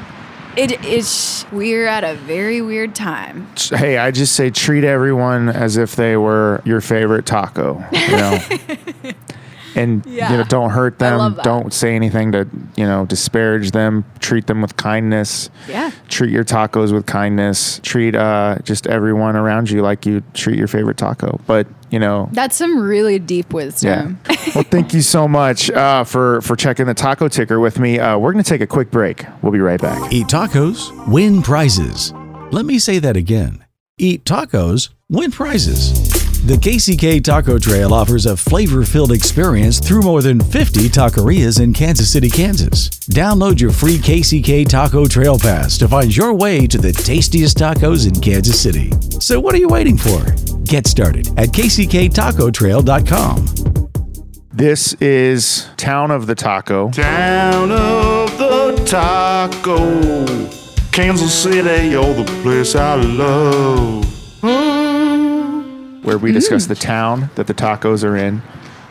it is we're at a very weird time. hey, I just say treat everyone as if they were your favorite taco, you know. <laughs> and you know, don't hurt them. Don't say anything to, you know, disparage them. Treat them with kindness. Yeah. Treat your tacos with kindness. Treat uh, just everyone around you like you treat your favorite taco. But, you know, That's some really deep wisdom yeah. wisdom. well, thank you so much uh, for for checking the taco ticker with me. Uh, we're going to take a quick break. We'll be right back. Eat tacos, win prizes. Let me say that again. Eat tacos, win prizes. The KCK Taco Trail offers a flavor filled experience through more than 50 taquerias in Kansas City, Kansas. Download your free KCK Taco Trail Pass to find your way to the tastiest tacos in Kansas City. So, what are you waiting for? Get started at kcktacotrail.com. This is Town of the Taco. Town of the taco. Kansas City, you're the place I love. Hmm. Where we discuss mm. the town that the tacos are in,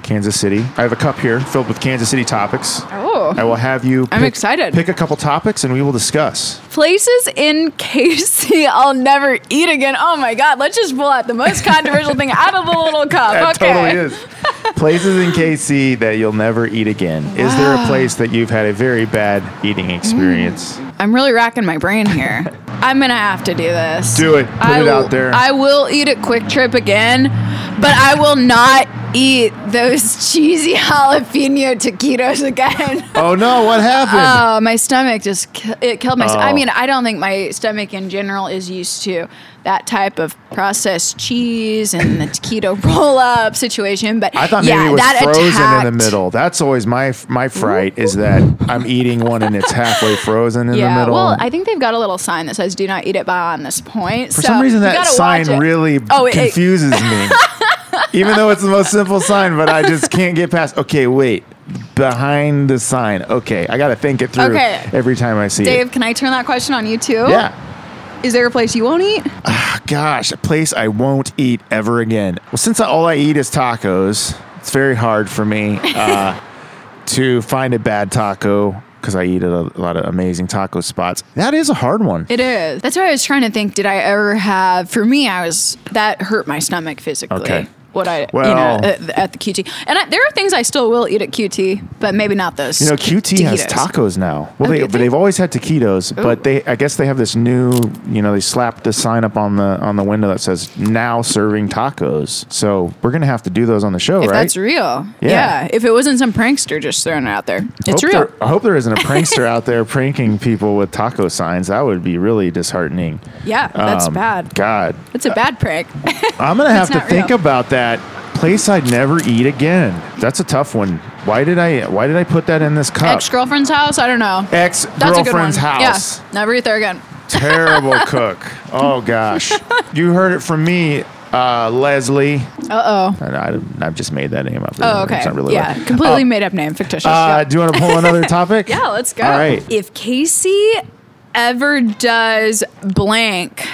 Kansas City. I have a cup here filled with Kansas City topics. Oh. I will have you. I'm excited. Pick a couple topics and we will discuss. Places in <laughs> KC I'll never eat again. Oh my God. Let's just pull out the most controversial thing out of the little <laughs> cup. That okay. totally is. Places in KC that you'll never eat again. Is there a place that you've had a very bad eating mm. experience? I'm really racking my brain here. <laughs> I'm going to have to do this. Do it. Put I it will- out there. I will eat at QuikTrip again, but I will not eat those cheesy jalapeno taquitos again. oh no, what happened? Oh, my stomach just it killed my. st- I Oh. Mean, I don't think my stomach in general is used to that type of processed cheese and the taquito <laughs> roll up situation. But I thought maybe yeah, it was that frozen in the middle. That's always my my fright is that I'm eating one and it's halfway frozen in Yeah, the middle. well, I think they've got a little sign that says "Do not eat it beyond this point." For some reason, that sign really Oh, it- it- confuses me. <laughs> Even though it's the most simple sign, but I just can't get past. Okay, wait. Behind the sign. Okay, I got to think it through Okay. every time I see it. Dave, it. can I turn that question on you too? Yeah. Is there a place you won't eat? Gosh, a place I won't eat ever again. Well, since all I eat is tacos, it's very hard for me <laughs> uh, to find a bad taco because I eat at a, a lot of amazing taco spots. That is a hard one. It is. That's why I was trying to think. Did I ever have? For me, I was that hurt my stomach physically. Okay. What I you Well- know at, at the QT. And I, there are things I still will eat at QT, but maybe not those. You know, QT has tacos now. Well, Oh, they, but they? they've always had taquitos, but they, I guess they have this new, you know, they slapped the sign up on the on the window that says now serving tacos. So we're gonna have to do those on the show, If right? that's real, Yeah. yeah. If it wasn't some prankster just throwing it out there, it's hope real. there- I hope there isn't a prankster <laughs> out there pranking people with taco signs. That would be really disheartening. Yeah, that's Um, bad. God, It's a bad prank. I'm gonna <laughs> have to think real. about that place I'd never eat again. That's a tough one. Why did I? Why did I put that in this cup? Ex girlfriend's house. I don't know. Ex That's a good one. girlfriend's house. Yeah, never eat there again. <laughs> Terrible cook. Oh gosh, you heard it from me, uh, Leslie. Uh oh. I, I've just made that name up. Oh, okay. It's not really yeah, right. completely made up name, fictitious. Uh, yeah. do you want to pull another <laughs> topic? yeah, let's go. All right. If Casey ever does blank,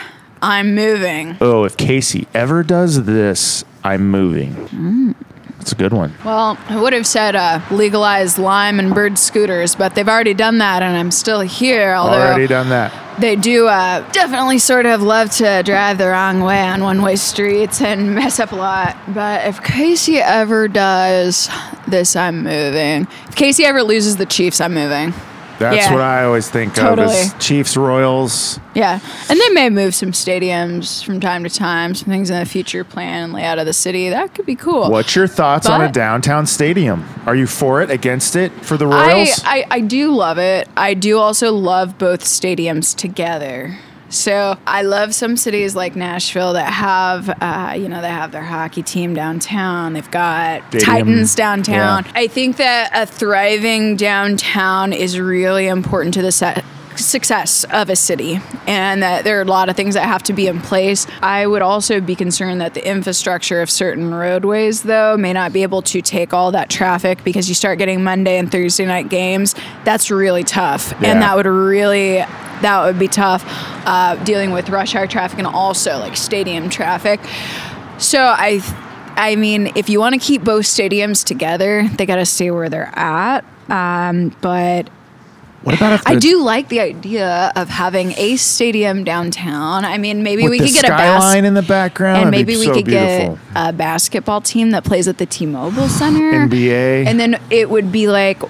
I'm moving. Oh, if Casey ever does this, I'm moving. That's a good one. Well, I would have said uh, legalize lime and bird scooters, but they've already done that, and I'm still here. Although Already done that. they do uh, definitely sort of love to drive the wrong way on one-way streets and <laughs> mess up a lot. But if Casey ever does this, I'm moving. If Casey ever loses the Chiefs, I'm moving. That's Yeah. what I always think Totally. of as Chiefs Royals. Yeah, and they may move some stadiums from time to time, some things in the future plan and layout of the city. That could be cool. What's your thoughts on a downtown stadium? Are you for it, against it, for the I, Royals? I, I do love it. I do also love both stadiums together. So I love some cities like Nashville that have, uh, you know, they have their hockey team downtown. They've got Stadium. Titans downtown. Yeah. I think that a thriving downtown is really important to the set success of a city and that there are a lot of things that have to be in place. I would also be concerned that the infrastructure of certain roadways though may not be able to take all that traffic because you start getting Monday and Thursday night games. That's really tough. Yeah. And that would really that would be tough uh, dealing with rush hour traffic and also like stadium traffic. So I I mean, if you want to keep both stadiums together, they got to stay where they're at. Um, but what about if I do like the idea of having a stadium downtown. I mean, maybe we could get a skyline bas- in the background? and That'd maybe we so could beautiful. get a basketball team that plays at the T-Mobile Center. NBA. And then it would be like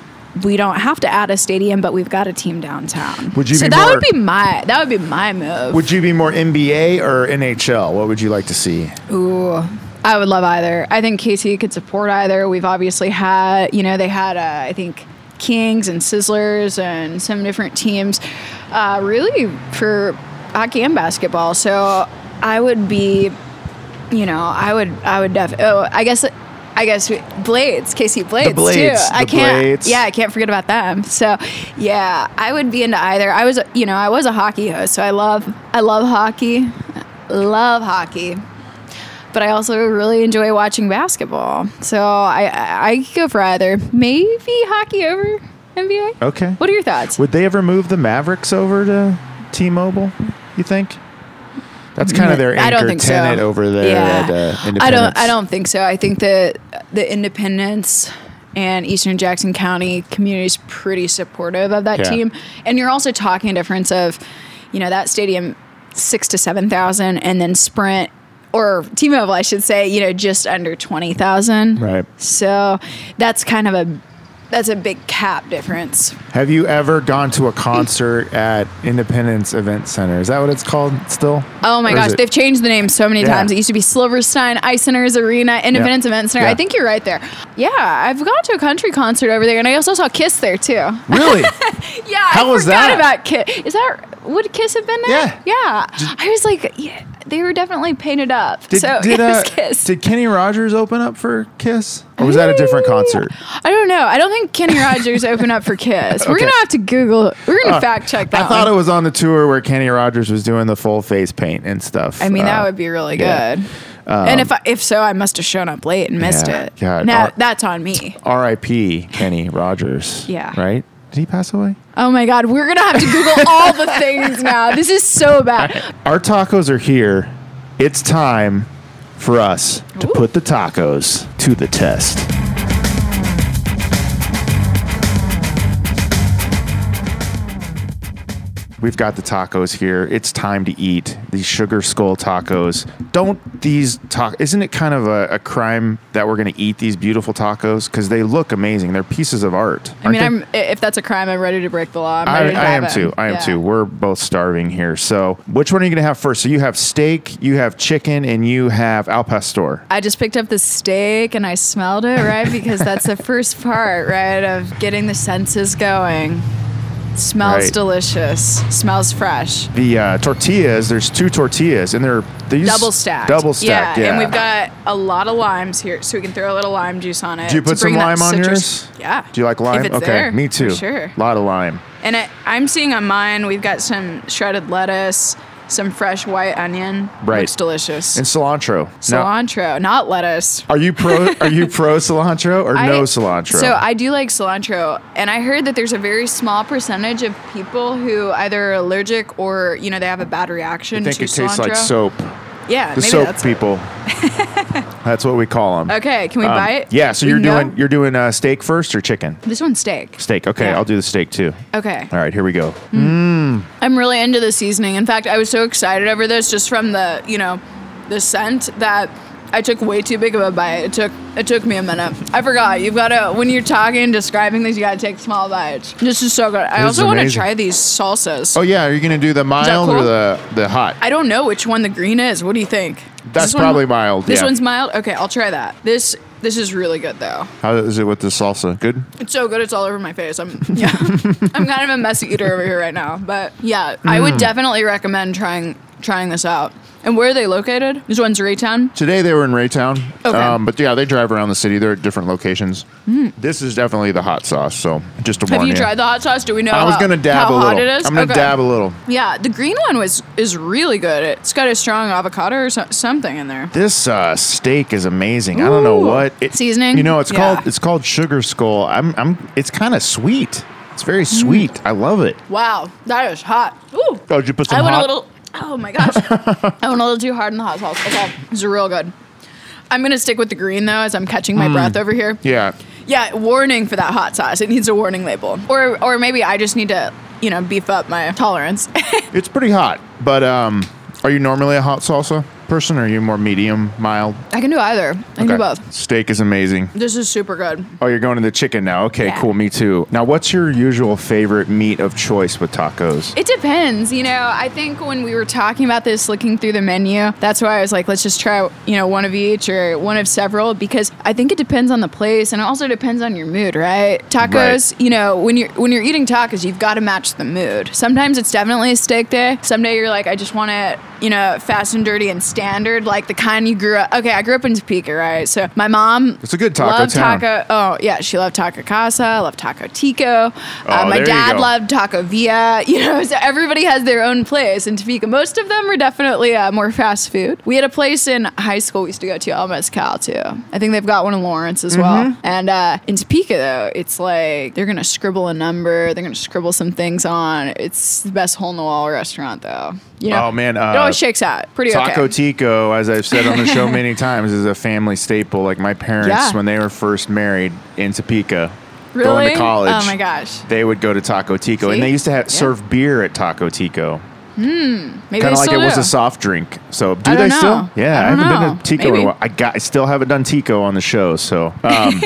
we don't have to add a stadium, but we've got a team downtown. Would you so be that more- would be my that would be my move. Would you be more NBA or NHL? What would you like to see? Ooh, I would love either. I think KC could support either. We've obviously had, you know, they had, uh, I think, Kings and Sizzlers and some different teams, uh, really for hockey and basketball. So I would be, you know, I would, I would def. Oh, I guess. I guess Blades, KC Blades, Blades, too. I the can't, Blades. yeah, I can't forget about them. So, yeah, I would be into either. I was, you know, I was a hockey host, so I love, I love hockey, love hockey but I also really enjoy watching basketball. So I I, could go for either. Maybe hockey over NBA. Okay. What are your thoughts? Would they ever move the Mavericks over to T-Mobile? You think? That's kind of their I anchor don't think tenant so. over there at uh. I don't. I don't think so. I think that the Independence and Eastern Jackson County community is pretty supportive of that Yeah. team. And you're also talking a difference of, you know, that stadium six to seven thousand, and then Sprint or T-Mobile, I should say, you know, just under twenty thousand. Right. So that's kind of a that's a big cap difference. Have you ever gone to a concert at Independence Event Center? Is that what it's called still? Oh my Or gosh, they've changed the name so many Yeah. times. It used to be Silverstein Eye Centers Arena, Independence Event Center. Yeah. I think you're right there. Yeah, I've gone to a country concert over there, and I also saw Kiss there too. Really? <laughs> Yeah, How I was that? about Kiss. Is that would Kiss have been there? Yeah. yeah. I was like, yeah, they were definitely painted up. Did, so did, <laughs> uh, Kiss. did Kenny Rogers open up for Kiss? Or was that a different concert? I don't know. I don't think Kenny Rogers opened up for Kiss. We're gonna have to Google. We're gonna fact check that. I thought one. it was on the tour where Kenny Rogers was doing the full face paint and stuff. I mean, that Uh, would be really yeah. good. and if I, if so, I must have shown up late and missed Yeah, it. God. Now Uh, that's on me. R.I.P. Kenny Rogers. Yeah. Right? Did he pass away? Oh my God, we're gonna have to Google all the <laughs> things now. This is so bad. Our tacos are here. It's time for us to put the tacos to the test. We've got the tacos here. It's time to eat these sugar skull tacos. Don't these tacos? Isn't it kind of a, a crime that we're going to eat these beautiful tacos because they look amazing? They're pieces of art. I mean. I'm if that's a crime, I'm ready to break the law. I'm I, I am too. I am Yeah. too. We're both starving here. So, which one are you going to have first? So, you have steak, you have chicken, and you have al pastor. I just picked up the steak and I smelled it, right? Because that's the <laughs> first part, right, of getting the senses going. Smells Right. delicious. Smells fresh. The uh, tortillas, there's two tortillas, and they're these Double stacked. Double stacked, yeah. And we've got a lot of limes here, so we can throw a little lime juice on it. Do you put some lime on citrus- yours? Yeah. Do you like lime? Okay, there, me too. sure. A lot of lime. And I, I'm seeing on mine, we've got some shredded lettuce, some fresh white onion. Right. Looks delicious. And cilantro. Now, cilantro, not lettuce. are you pro? are you pro cilantro or <laughs> I- no cilantro? So I do like cilantro, and I heard that there's a very small percentage of people who either are allergic or you know they have a bad reaction I think to it tastes cilantro. like soap. Yeah, The maybe soap that's people. <laughs> that's what we call them. Okay, can we buy it? Yeah. So We you're can go? doing you're doing uh, steak first or chicken? this one's steak. Steak. Okay, Yeah. I'll do the steak too. Okay, All right, here we go. I'm really into the seasoning. In fact, I was so excited over this just from the you know the scent that I took way too big of a bite. It took it took me a minute. I forgot. You've got to when you're talking describing these, you got to take small bites. This is so good. I This also want to amazing. try these salsas. Oh yeah, are you gonna do the mild or cool? the the hot? I don't know which one the green is. What do you think? Is That's this one- probably mild, This yeah. one's mild. Okay, I'll try that. This this is really good though. How is it with the salsa? Good. It's so good. It's all over my face. I'm yeah. <laughs> I'm kind of a messy eater over here right now, but yeah, I Mm. would definitely recommend trying trying this out. And where are they located? This one's Raytown. Today they were in Raytown. Okay. Um, but yeah, they drive around the city. They're at different locations. This is definitely the hot sauce. So just to. Have warn you tried the hot sauce? Do we know? I was how- gonna dab a little. I'm gonna Okay. dab a little. Yeah, the green one was is really good. It's got a strong avocado or so, something in there. This uh, steak is amazing. I don't know what it, Seasoning? You know, it's Yeah. called it's called sugar skull. I'm I'm. It's kind of sweet. It's very Hmm. sweet. I love it. Wow, that is hot. Ooh. Oh, did you put some I hot? Oh my gosh, I went a little too hard in the hot sauce. Okay, is real good. I'm gonna stick with the green though, as I'm catching my breath over here. Yeah. Yeah, warning for that hot sauce. It needs a warning label, or or maybe I just need to, you know, beef up my tolerance. <laughs> It's pretty hot. But um, are you normally a hot salsa person? Or are you more medium, mild? I can do either. I can do both. Steak is amazing. This is super good. Oh, you're going to the chicken now. Okay, Yeah. cool. Me too. Now, what's your usual favorite meat of choice with tacos? It depends, you know. I think when we were talking about this, looking through the menu, that's why I was like, let's just try, you know, one of each or one of several because I think it depends on the place and it also depends on your mood, right? Tacos, Right. you know, when you're when you're eating tacos, you've got to match the mood. Sometimes it's definitely a steak day. Someday you're like, I just want it, you know, fast and dirty and standard, like the kind you grew up. Okay, I grew up in Topeka, right? So my mom, It's a good taco loved town. taco. Oh yeah, she loved Taco Casa, loved Taco Tico. Uh, Oh, my there you dad loved Taco Villa. <laughs> You know, so everybody has their own place in Topeka. Most of them are definitely uh, more fast food. We had a place in high school we used to go to, El Mezcal too. I think they've got one in Lawrence as well. Mm-hmm. And uh, in Topeka though, it's like they're gonna scribble a number, they're gonna scribble some things on. It's the best hole in the wall restaurant though. You know, Oh, man, it uh, always shakes out. Pretty Taco okay. Tico, as I've said on the show <laughs> many times, is a family staple. Like my parents, Yeah. when they were first married in Topeka, really? going to oh college, Oh my gosh. they would go to Taco Tico, See? and they used to have Yeah. serve beer at Taco Tico, Hmm, maybe kind of like it was a soft drink. So do they don't still? know. Yeah, I I, haven't know. been to Tico in a while. I got, I still haven't done Tico on the show. So, <laughs> um,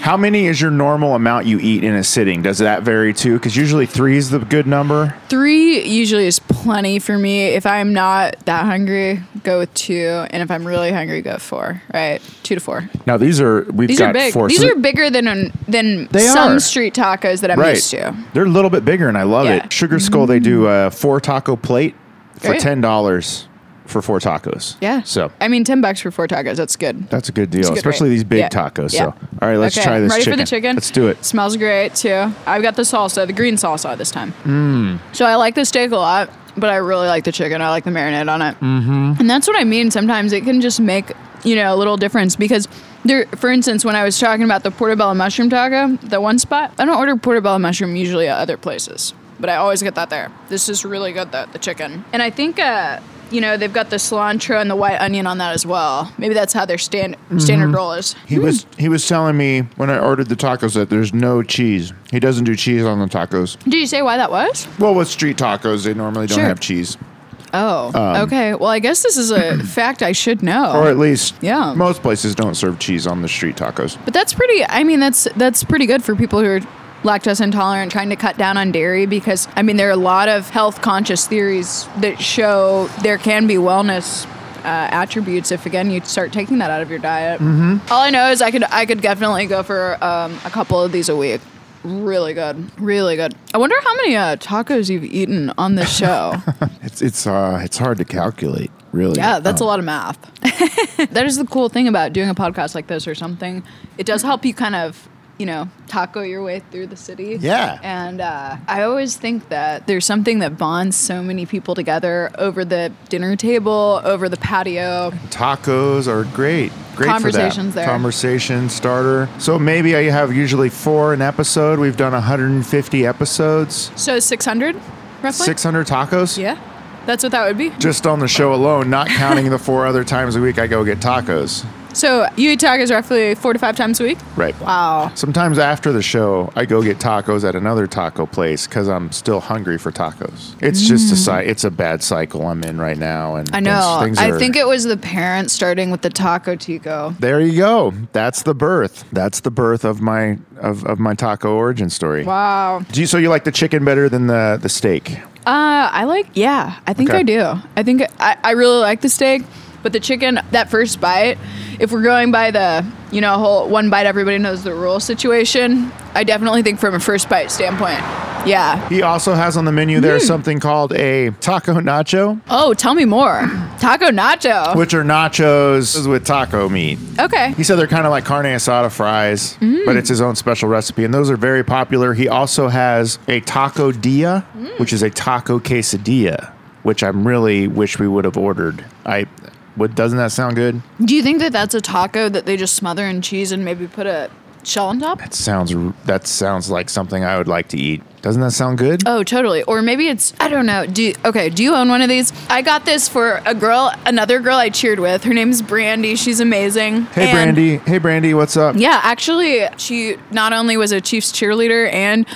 how many is your normal amount you eat in a sitting? Does that vary too? Because usually three is the good number. Three usually is plenty for me. If I'm not that hungry, go with two, and if I'm really hungry, go four. Right, two to four. Now these are we've These got are big. four. These so are bigger than than some are. street tacos that I'm right. used to. They're a little bit bigger, and I love Yeah. it. Sugar Skull, they do a four taco plate for Great. ten dollars for four tacos. Yeah. So I mean, ten bucks for four tacos. That's good. that's a good deal, a good especially rate. these big Yeah. tacos. Yeah. So all right, let's okay, try this ready chicken. for the chicken? Let's do it. Smells great too. I've got the salsa, the green salsa this time. Mm. So I like the steak a lot, but I really like the chicken. I like the marinade on it. Mm-hmm. And that's what I mean. Sometimes it can just make you know a little difference because there. For instance, when I was talking about the portobello mushroom taco, the one spot, I don't order portobello mushroom usually at other places. But I always get that there. This is really good though, the chicken. And I think uh, you know, they've got the cilantro and the white onion on that as well. Maybe that's how their stand, mm-hmm. standard roll is. He hmm. was he was telling me when I ordered the tacos that there's no cheese. He doesn't do cheese on the tacos. Did you say why that was? Well, with street tacos, they normally don't Sure. have cheese, Oh, um, okay. Well, I guess this is a <clears throat> fact I should know. or at least Yeah. most places don't serve cheese on the street tacos. But that's pretty. I mean, that's that's pretty good for people who are lactose intolerant, trying to cut down on dairy. Because I mean, there are a lot of health conscious theories that show there can be wellness. Uh, attributes if again you start taking that out of your diet. Mm-hmm. All I know is I could I could definitely go for um, a couple of these a week. Really good, really good. I wonder how many uh, tacos you've eaten on this show. <laughs> It's it's uh it's hard to calculate, really. Yeah, that's Um, a lot of math. <laughs> that is the cool thing about doing a podcast like this or something. It does help you kind of, you know, taco your way through the city. Yeah. And uh, I always think that there's something that bonds so many people together over the dinner table, over the patio. Tacos are great. Great Conversations for that. there. Conversation starter. So maybe I have usually four an episode. We've done 150 episodes. So 600, roughly? 600 tacos. Yeah. That's what that would be. Just on the show alone, not counting the four other times a week I go get tacos. So you eat tacos roughly four to five times a week? Right. Wow. Sometimes after the show, I go get tacos at another taco place because I'm still hungry for tacos. It's just a cy- it's a bad cycle I'm in right now, and Mm. I know. things I are- think it was the parents starting with the taco tico. There you go. That's the birth. That's the birth of my of, of my taco origin story. Wow. Do you, so you like the chicken better than the the steak? Uh, I like, yeah, I think Okay. I do. I think I, I really like the steak, but the chicken, that first bite, if we're going by the, you know, whole one bite, everybody knows the rule situation, I definitely think from a first bite standpoint. Yeah. He also has on the menu there something called a taco nacho, Oh, tell me more. Taco nacho. which are nachos with taco meat. Okay. He said they're kind of like carne asada fries, Mm. but it's his own special recipe, and those are very popular. He also has a taco dia, Mm. which is a taco quesadilla, which I am really wish we would have ordered. I, what doesn't that sound good? Do you think that that's a taco that they just smother in cheese and maybe put a shell on top? That sounds that sounds like something I would like to eat. Doesn't that sound good? Oh, totally. Or maybe it's I don't know. Do you, okay? Do you own one of these? I got this for a girl, another girl I cheered with. Her name's Brandy. She's amazing. Hey And- Brandy, hey Brandy, what's up? Yeah, actually, she not only was a Chiefs cheerleader and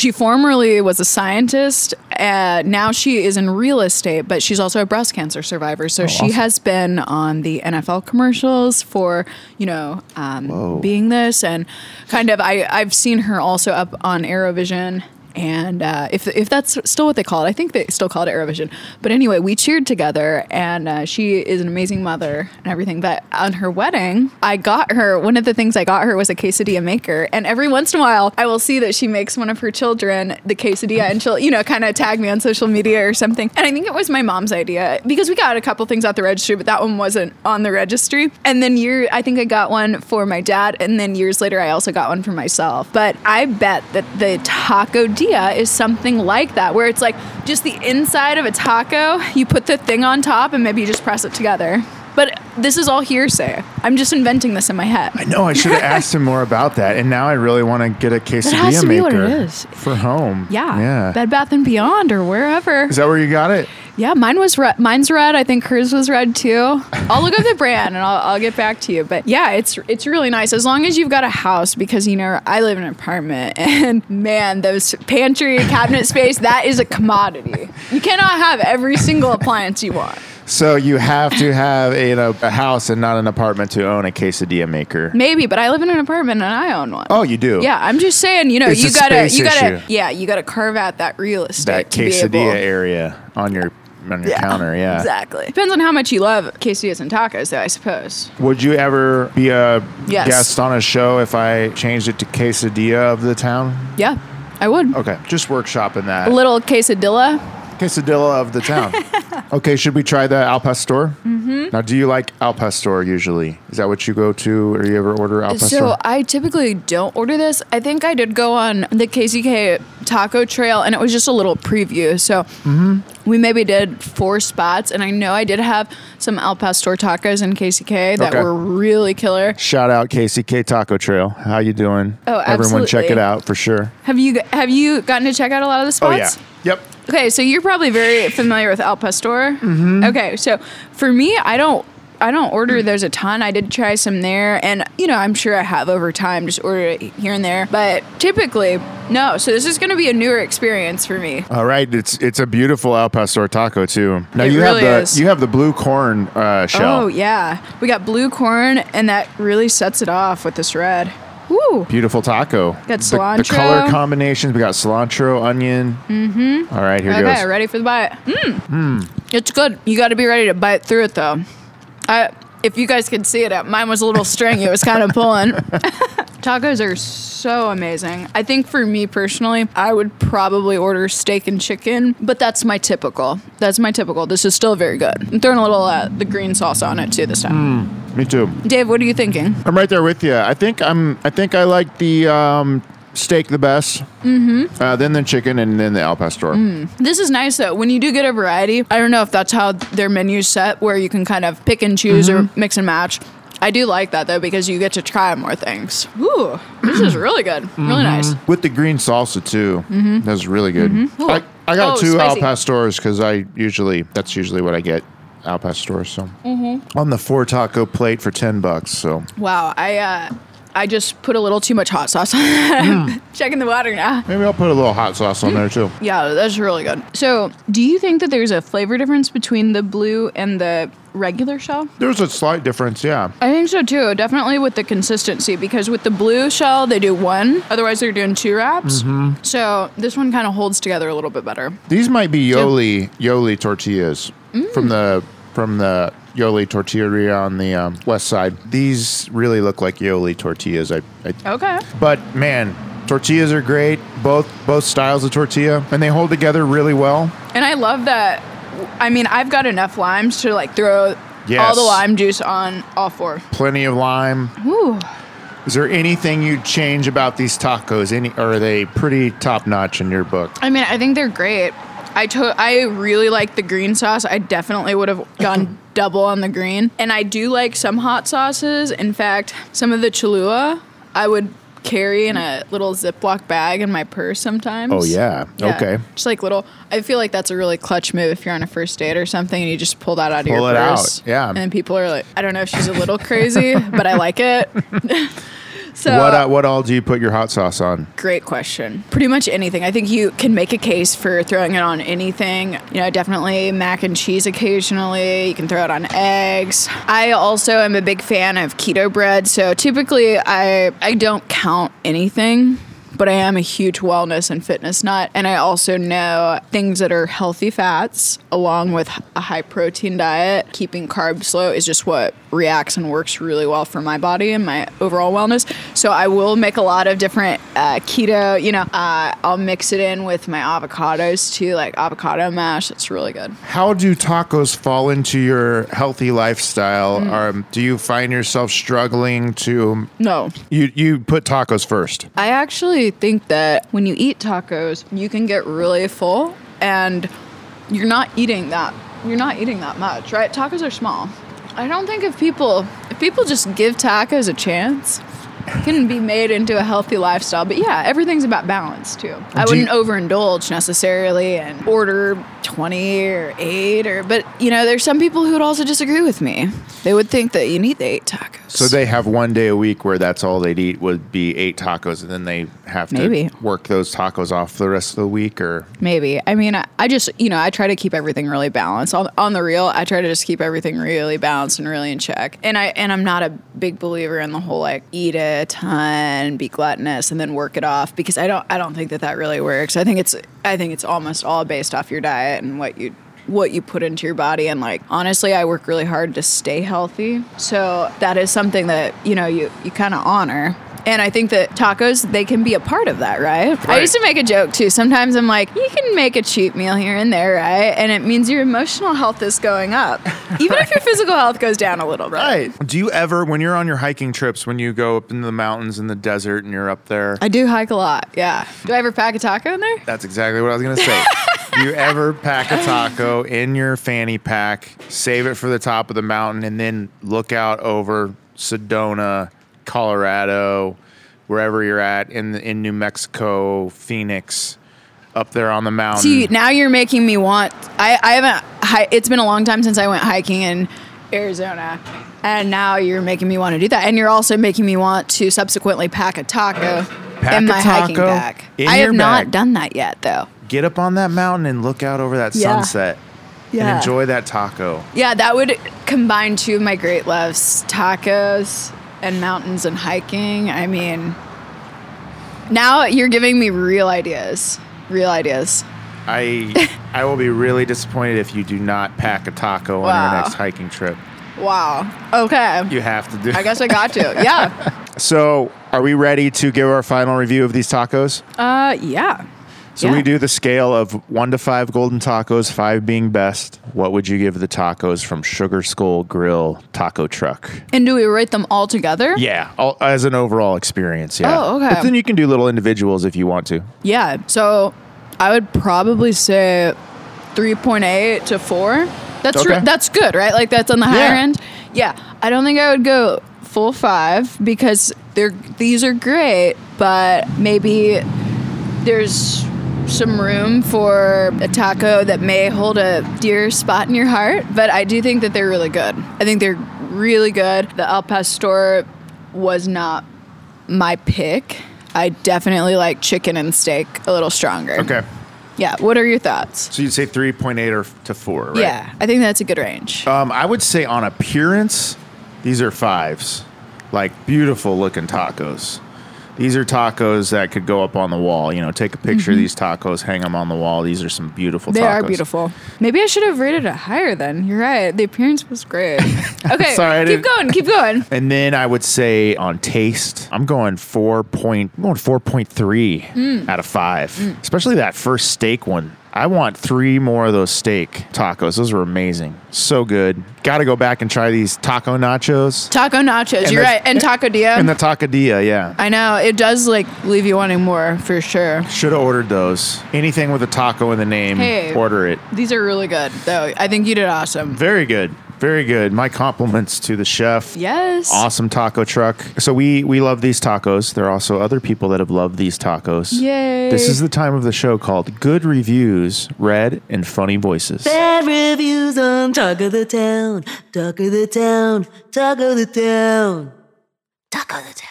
she formerly was a scientist. Uh, now she is in real estate, but she's also a breast cancer survivor. So she awesome. has been on the NFL commercials for, you know, um, being this and kind of. I I've seen her also up on ArrowVision. And uh, if, if that's still what they call it, I think they still call it ArrowVision. But anyway, we cheered together, and uh, she is an amazing mother and everything. But on her wedding, I got her one of the things I got her was a quesadilla maker. And every once in a while, I will see that she makes one of her children the quesadilla, and she'll you know kind of tag me on social media or something. And I think it was my mom's idea because we got a couple things out the registry, but that one wasn't on the registry. And then year, I think I got one for my dad, and then years later, I also got one for myself. But I bet that the taco dia is something like that, where it's like just the inside of a taco, you put the thing on top, and maybe you just press it together. But this is all hearsay. I'm just inventing this in my head. I know I should have asked him more about that, and now I really want to get a <laughs> quesadilla has to be maker what it is. for home. Yeah. yeah. Bed Bath and Beyond or wherever. Is that where you got it? Yeah, mine was red. Mine's red. I think hers was red too. I'll look up the brand and I'll, I'll get back to you. But yeah, it's it's really nice as long as you've got a house because you know I live in an apartment <laughs> and man, those pantry cabinet space that is a commodity. You cannot have every single appliance you want. So you have to have a, you know, a house and not an apartment to own a quesadilla maker. Maybe, but I live in an apartment and I own one. Oh, you do? Yeah, I'm just saying, you know, It's you a gotta, space you gotta, issue. yeah, you gotta carve out that real estate. That to be quesadilla able- area on your on your counter. Yeah. Exactly. Depends on how much you love quesadillas and tacos, though, I suppose. Would you ever be a Yes. guest on a show if I changed it to quesadilla of the town? Yeah, I would. Okay, just workshopping that. A little quesadilla. Quesadilla of the town. <laughs> okay, should we try the al pastor? Mm-hmm. Now, do you like al pastor usually? Is that what you go to, or you ever order al pastor? So I typically don't order this. I think I did go on the KCK taco trail, and it was just a little preview. So Mm-hmm. we maybe did four spots, and I know I did have some al pastor tacos in KCK that Okay. were really killer. Shout out KCK Taco Trail. How you doing? Oh, absolutely. Everyone check it out for sure. Have you have you gotten to check out a lot of the spots? Oh yeah. Yep. Okay, so you're probably very familiar with Al Pastor. Mm-hmm. Okay, so for me, I don't. I don't order those a ton. I did try some there, and you know, I'm sure I have over time just ordered it here and there. But typically, no. So this is going to be a newer experience for me. All right, it's it's a beautiful al pastor taco too. Now It you really have the is. you have the blue corn uh, shell. Oh yeah, we got blue corn, and that really sets it off with this red. Woo! Beautiful taco. Got The- The, cilantro. color combinations. We got cilantro, onion. Mm-hmm. All right, here Okay, goes. ready for the bite. Mmm. It's good. You got to be ready to bite through it though. I, if you guys could see it, mine was a little stringy. It was kind of pulling. <laughs> Tacos are so amazing. I think for me personally, I would probably order steak and chicken, but that's my typical. That's my typical. This is still very good. I'm throwing a little uh, the green sauce on it too this time. Me too. Dave, what are you thinking? I'm right there with you. I think I'm. I think I like the um, steak the best. Mm-hmm. Uh, then the chicken, and then the al pastor. This is nice though. When you do get a variety, I don't know if that's how their menu's set, where you can kind of pick and choose or mix and match. I do like that though because you get to try more things. Ooh, this is <clears throat> really good. Really nice. With the green salsa too. That's really good. Ooh. I, I got Oh, two al spicy. pastors because I usually that's usually what I get. Al pastor. So on the four taco plate for ten bucks. So Wow, I uh, I just put a little too much hot sauce on it. <laughs> Checking the water now. maybe I'll put a little hot sauce on there too. <laughs> Yeah, that's really good. So, do you think that there's a flavor difference between the blue and the regular shell? There's a slight difference. Yeah. I think so too. Definitely with the consistency because with the blue shell they do one, otherwise they're doing two wraps. So this one kind of holds together a little bit better. These might be Yoli Yoli tortillas Mm. from the from the Yoli tortilleria on the um, west side. These really look like Yoli tortillas. I, I Okay. but man, tortillas are great. Both both styles of tortilla, and they hold together really well. And I love that. I mean, I've got enough limes to like throw all the lime juice on all four. Plenty of lime. Ooh. Is there anything you'd change about these tacos? Any or are they pretty top notch in your book? I mean, I think they're great. I to- I really like the green sauce. I definitely would have gone <clears throat> double on the green. And I do like some hot sauces. In fact, some of the Cholula I would carry in a little Ziploc bag in my purse sometimes. Oh yeah. Yeah, Okay. Just like little. I feel like that's a really clutch move if you're on a first date or something and you just pull that out of Pull your it out, purse. yeah. And then people are like, I don't know if she's a little crazy, but I like it. <laughs> so what uh, what all do you put your hot sauce on? Great question. Pretty much anything. I think you can make a case for throwing it on anything. You know, definitely mac and cheese occasionally. You can throw it on eggs. I also am a big fan of keto bread, so typically I I don't count anything. But I am a huge wellness and fitness nut. And I also know things that are healthy fats along with a high protein diet. Keeping carbs low is just what reacts and works really well for my body and my overall wellness. So I will make a lot of different uh, keto, you know, uh, I'll mix it in with my avocados too, like avocado mash. It's really good. How do tacos fall into your healthy lifestyle? Mm. Um, do you find yourself struggling to No, you you put tacos first? I actually think that when you eat tacos, you can get really full and you're not eating that you're not eating that much, right? Tacos are small. I don't think if people if people just give tacos a chance, can be made into a healthy lifestyle. But yeah, everything's about balance too. I Do you- wouldn't overindulge necessarily and order 20 or 8 or but you know, there's some people who would also disagree with me. They would think that you need the 8 tacos. So they have one day a week where that's all they'd eat would be eight tacos, and then they have to work those tacos off the rest of the week. Or Maybe. I mean, I, I just, you know, I try to keep everything really balanced. On, on the real, I try to just keep everything really balanced and really in check. And I and I'm not a big believer in the whole like eat a ton, be gluttonous, and then work it off because I don't I don't think that that really works. I think it's I think it's almost all based off your diet and what you what you put into your body and like honestly I work really hard to stay healthy. So that is something that, you know, you you kind of honor. And I think that tacos, they can be a part of that, right? I used to make a joke too. Sometimes I'm like, you can make a cheat meal here and there, right? And it means your emotional health is going up, <laughs> even if your physical health goes down a little bit. Right. Do you ever, when you're on your hiking trips, when you go up into the mountains in the desert and you're up there? I do hike a lot, yeah. Do I ever pack a taco in there? That's exactly what I was gonna say. <laughs> Do you ever pack a taco in your fanny pack, save it for the top of the mountain, and then look out over Sedona, Colorado, wherever you're at in in New Mexico, Phoenix, up there on the mountain. See, now you're making me want. I, I haven't. Hi, it's been a long time since I went hiking in Arizona, and now you're making me want to do that. And you're also making me want to subsequently pack a taco Pack in a my hiking taco bag. in I your have not done that yet, though. Get up on that mountain and look out over that Yeah. sunset Yeah. and enjoy that taco. Yeah, that would combine two of my great loves: tacos and mountains and hiking. I mean, now you're giving me real ideas. Real ideas. I <laughs> I will be really disappointed if you do not pack a taco on your next hiking trip. Wow. Okay. You have to do. I guess I got to. <laughs> Yeah. So, are we ready to give our final review of these tacos? Uh, yeah. So Yeah. we do the scale of one to five golden tacos, five being best. What would you give the tacos from Sugar Skull Grill Taco Truck? And do we rate them all together? Yeah, all, as an overall experience. Yeah. Oh, okay. But then you can do little individuals if you want to. Yeah. So I would probably say 3.8 to 4. That's Okay. re- that's good, right? Like that's on the higher Yeah. end. Yeah. I don't think I would go full 5 because they're these are great, but maybe there's some room for a taco that may hold a dear spot in your heart, but I do think that they're really good. I think they're really good. The El Pastor was not my pick. I definitely like chicken and steak a little stronger. Okay. Yeah. What are your thoughts? So you'd say 3.8 or to 4, right? Yeah, I think that's a good range. Um, I would say on appearance, these are fives. Like beautiful looking tacos. These are tacos that could go up on the wall. You know, take a picture of these tacos, hang them on the wall. These are some beautiful Mm-hmm. they tacos. are beautiful. Maybe I should have rated it higher then. You're right. The appearance was great. <laughs> Okay. Sorry, keep going. Keep going. <laughs> And then I would say on taste, I'm going four point, I'm going four point three Mm. out of five. Especially that first steak one. I want three more of those steak tacos. Those were amazing, so good. Got to go back and try these taco nachos Taco nachos. And You're right. And tacodilla. and the tacadilla. Yeah, I know it does like leave you wanting more for sure. should have ordered those. Anything with a taco in the name, Hey. order it. These are really good, though. I think you did awesome. Very good, very good. My compliments to the chef. Yes. Awesome taco truck. So we we love these tacos. There are also other people that have loved these tacos. Yay. This is the time of the show called Good Reviews, Read in Funny Voices. Bad reviews on Talk of the Town, Talk of the Town, Talk of the Town, Talk of the Town.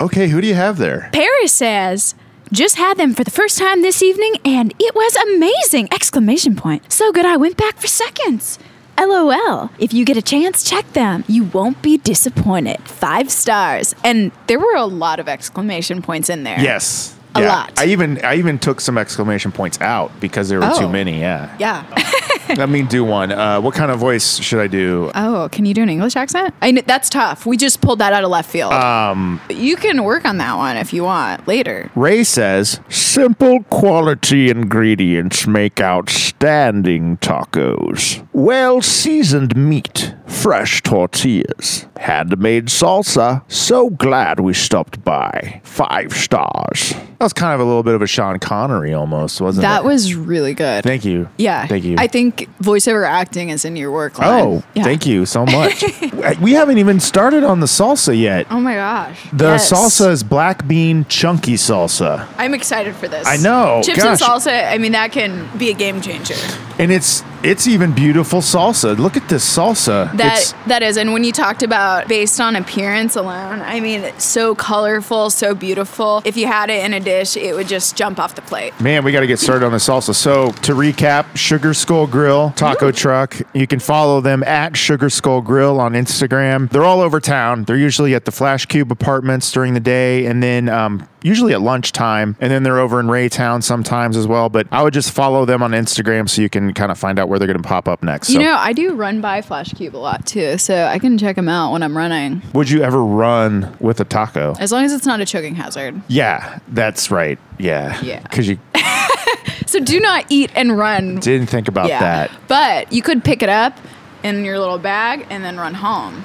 Okay, who do you have there? Paris says, just had them for the first time this evening and it was amazing! Exclamation point. So good I went back for seconds. LOL. If you get a chance, check them. You won't be disappointed. five stars, and there were a lot of exclamation points in there. Yes. A Yeah. lot. I even I even took some exclamation points out because there were Oh. too many. Yeah. Yeah. <laughs> Let me do one. Uh, what kind of voice should I do? oh, can you do an English accent? I kn- that's tough. We just pulled that out of left field. Um, you can work on that one if you want later. Ray says, simple quality ingredients make outstanding tacos. Well seasoned meat, fresh tortillas, handmade salsa. So glad we stopped by. Five stars. That was kind of a little bit of a Sean Connery almost, wasn't That it? That was really good. Thank you. Yeah. Thank you. I think voiceover acting is in your work line. Oh, Yeah. thank you so much. <laughs> we haven't even started on the salsa yet. Oh my gosh. The Yes. salsa is black bean chunky salsa. I'm excited for this. I know, Chips gosh. and salsa, I mean, that can be a game changer. And it's it's even beautiful salsa. Look at this salsa. That It's- that is, and when you talked about based on appearance alone, I mean, so colorful, so beautiful. If you had it in a dish, it would just jump off the plate. Man, we got to get started on the salsa. So, to recap, Sugar Skull Grill, Taco Truck. You can follow them at Sugar Skull Grill on Instagram. They're all over town. They're usually at the Flash Cube apartments during the day and then um, usually at lunchtime. And then they're over in Raytown sometimes as well. But I would just follow them on Instagram so you can kind of find out where they're going to pop up next. You So, know, I do run by Flash Cube a lot too, so I can check them out when I'm running, would you ever run with a taco? as long as it's not a choking hazard. Yeah, that's right. Yeah. Yeah. Because you <laughs> So do not eat and run. didn't think about yeah, that. but you could pick it up in your little bag and then run home.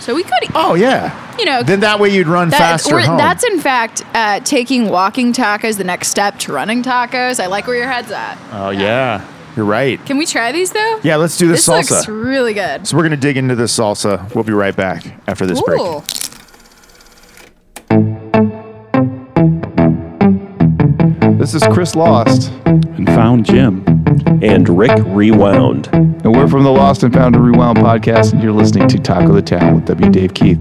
So we could, Oh, yeah. you know, Then that way you'd run That- faster we're- home. That's in fact uh, taking walking tacos the next step to running tacos. I like where your head's at. oh, yeah. You're right. Can we try these though? Yeah, let's do the This salsa. This looks really good. so we're going to dig into this salsa. We'll be right back after this break. Ooh. The This is Chris Lost, and found Jim. And Rick Rewound. and we're from the Lost and Found and Rewound podcast, and you're listening to Taco the Town with W. Dave Keith.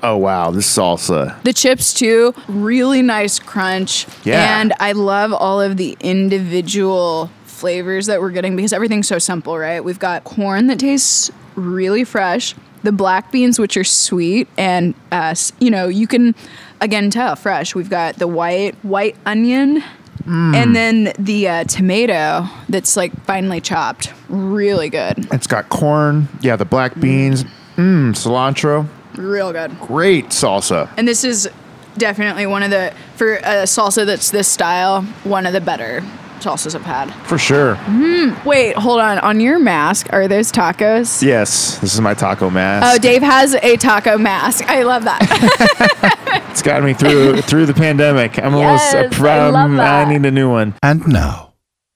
Oh wow, this salsa. The chips too, really nice crunch. Yeah. And I love all of the individual flavors that we're getting because everything's so simple, right? We've got corn that tastes really fresh, the black beans which are sweet and uh, you know, you can again tell fresh. We've got the white white onion Mm. and then the uh, tomato that's like finely chopped. Really good. It's got corn, yeah, the black mm. beans, mmm, cilantro. Real good. Great salsa. And this is definitely one of the for a salsa that's this style, one of the better salsas I've had. For sure. Mm-hmm. Wait, hold on. On your mask, are those tacos? Yes, this is my taco mask. Oh, Dave has a taco mask. I love that. <laughs> it's gotten me through through the pandemic. I'm Yes, I almost proud. love that. I need a new one. And now,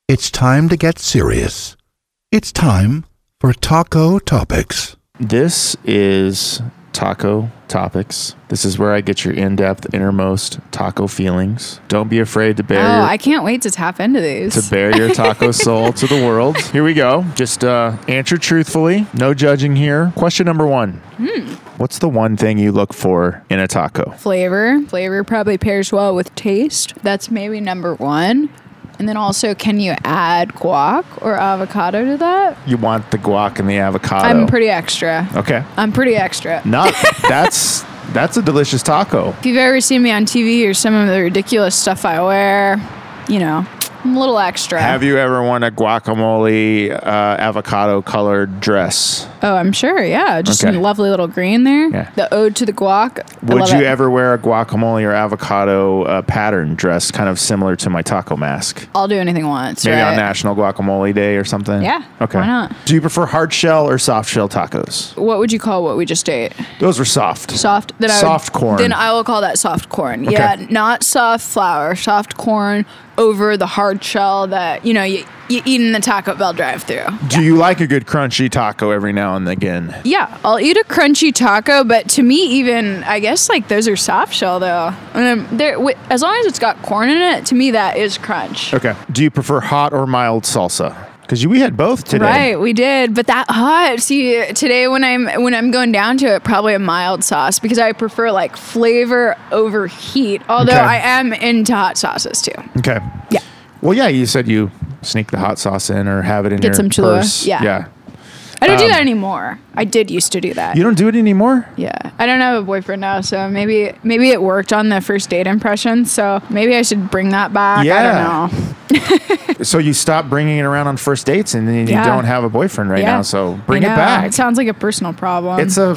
it's time to get serious. It's time for Taco Topics. This is Taco Topics. This is where I get your in-depth, innermost taco feelings. Don't be afraid to bear. oh, your, I can't wait to tap into these. to bear your taco <laughs> soul to the world. Here we go. Just uh, answer truthfully. No judging here. Question number one. Hmm. What's the one thing you look for in a taco? Flavor. Flavor probably pairs well with taste. That's maybe number one. And then also, can you add guac or avocado to that? You want the guac and the avocado. I'm pretty extra. okay. I'm pretty extra. Not that's that's a delicious taco. If you've ever seen me on TV or some of the ridiculous stuff I wear, you know, a little extra. Have you ever worn a guacamole uh, avocado colored dress? oh, I'm sure. Yeah, just Okay. a lovely little green there. Yeah. The ode to the guac. Would you it. ever wear a guacamole or avocado uh, pattern dress, kind of similar to my taco mask? I'll do anything once. Maybe right? on National Guacamole Day or something. Yeah, Okay. why not? Do you prefer hard shell or soft shell tacos? What would you call what we just ate? Those were soft. Soft. Then I would- Soft corn. Then I will call that soft corn. Okay. Yeah, not soft flour. Soft corn over the hard shell that you know you you eat in the Taco Bell drive-through. Do you like a good crunchy taco every now and again? Yeah, I'll eat a crunchy taco, but to me, even I guess like those are soft shell though. Um, as long as it's got corn in it, to me that is crunch. Okay. Do you prefer hot or mild salsa? Because we had both today. Right, we did, but that hot. See, today when I'm when I'm going down to it, probably a mild sauce because I prefer like flavor over heat. Although Okay. I am into hot sauces too. Okay. Yeah. Well, yeah, you said you sneak the hot sauce in or have it in Get your some Cholula. purse. Yeah. Yeah. I don't do Um, that anymore. I did used to do that. You don't do it anymore? Yeah, I don't have a boyfriend now, so maybe maybe it worked on the first date impression. So maybe I should bring that back. Yeah. I don't know. <laughs> So you stop bringing it around on first dates and then you Yeah. don't have a boyfriend right Yeah. now. So bring it back. It sounds like a personal problem. It's a,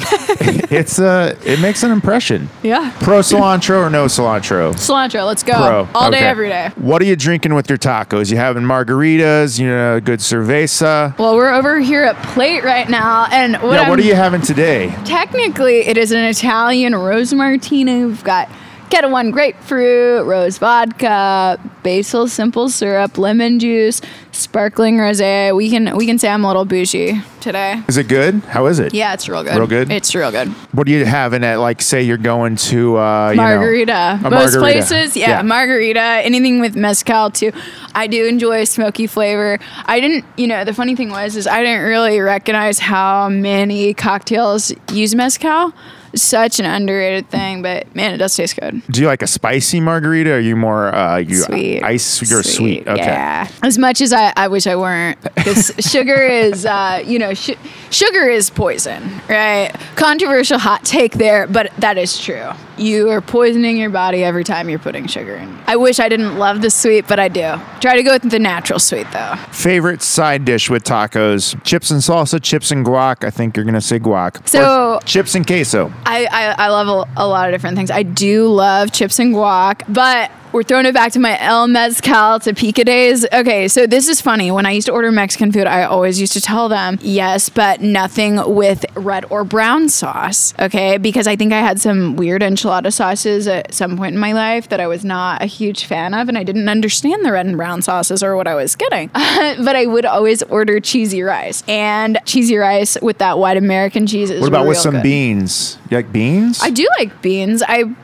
<laughs> <laughs> it's a, it makes an impression. yeah. Pro cilantro or no cilantro? Cilantro, let's go. Pro. All day, every day. What are you drinking with your tacos? You having margaritas? You know, good cerveza? Well, we're over here at Plate right now, and what yeah. What I'm- are you having today? Technically, it is an Italian rose martini. We've got Ketel One grapefruit, rose vodka, basil simple syrup, lemon juice, sparkling rosé. We can we can say I'm a little bougie today. Is it good? How is it? Yeah, it's real good. Real good? It's real good. What are you having it? like say you're going to uh you know- margarita. Most margarita. places, yeah, margarita. Anything with mezcal too. I do enjoy a smoky flavor. I didn't, you know, the funny thing was is I didn't really recognize how many cocktails use mezcal. Such an underrated thing, but man, it does taste good. Do you like a spicy margarita? Or are you more uh you Sweet. ice you're sweet. Okay. Yeah. As much as I, I wish I weren't, because <laughs> sugar is, uh, you know, sh- sugar is poison, right? Controversial hot take there, but that is true. You are poisoning your body every time you're putting sugar in. I wish I didn't love the sweet, but I do. Try to go with the natural sweet though. Favorite side dish with tacos? Chips and salsa, chips and guac. I think you're gonna say guac. So- Or chips and queso. I, I, I love a, a lot of different things. I do love chips and guac, but We're throwing it back to my El Mezcal Topeka days. Okay, so this is funny. When I used to order Mexican food, I always used to tell them, yes, but nothing with red or brown sauce. Okay, because I think I had some weird enchilada sauces at some point in my life that I was not a huge fan of, and I didn't understand the red and brown sauces or what I was getting. <laughs> but I would always order cheesy rice. And cheesy rice with that white American cheese is What about with some good. beans? You like beans? I do like beans. I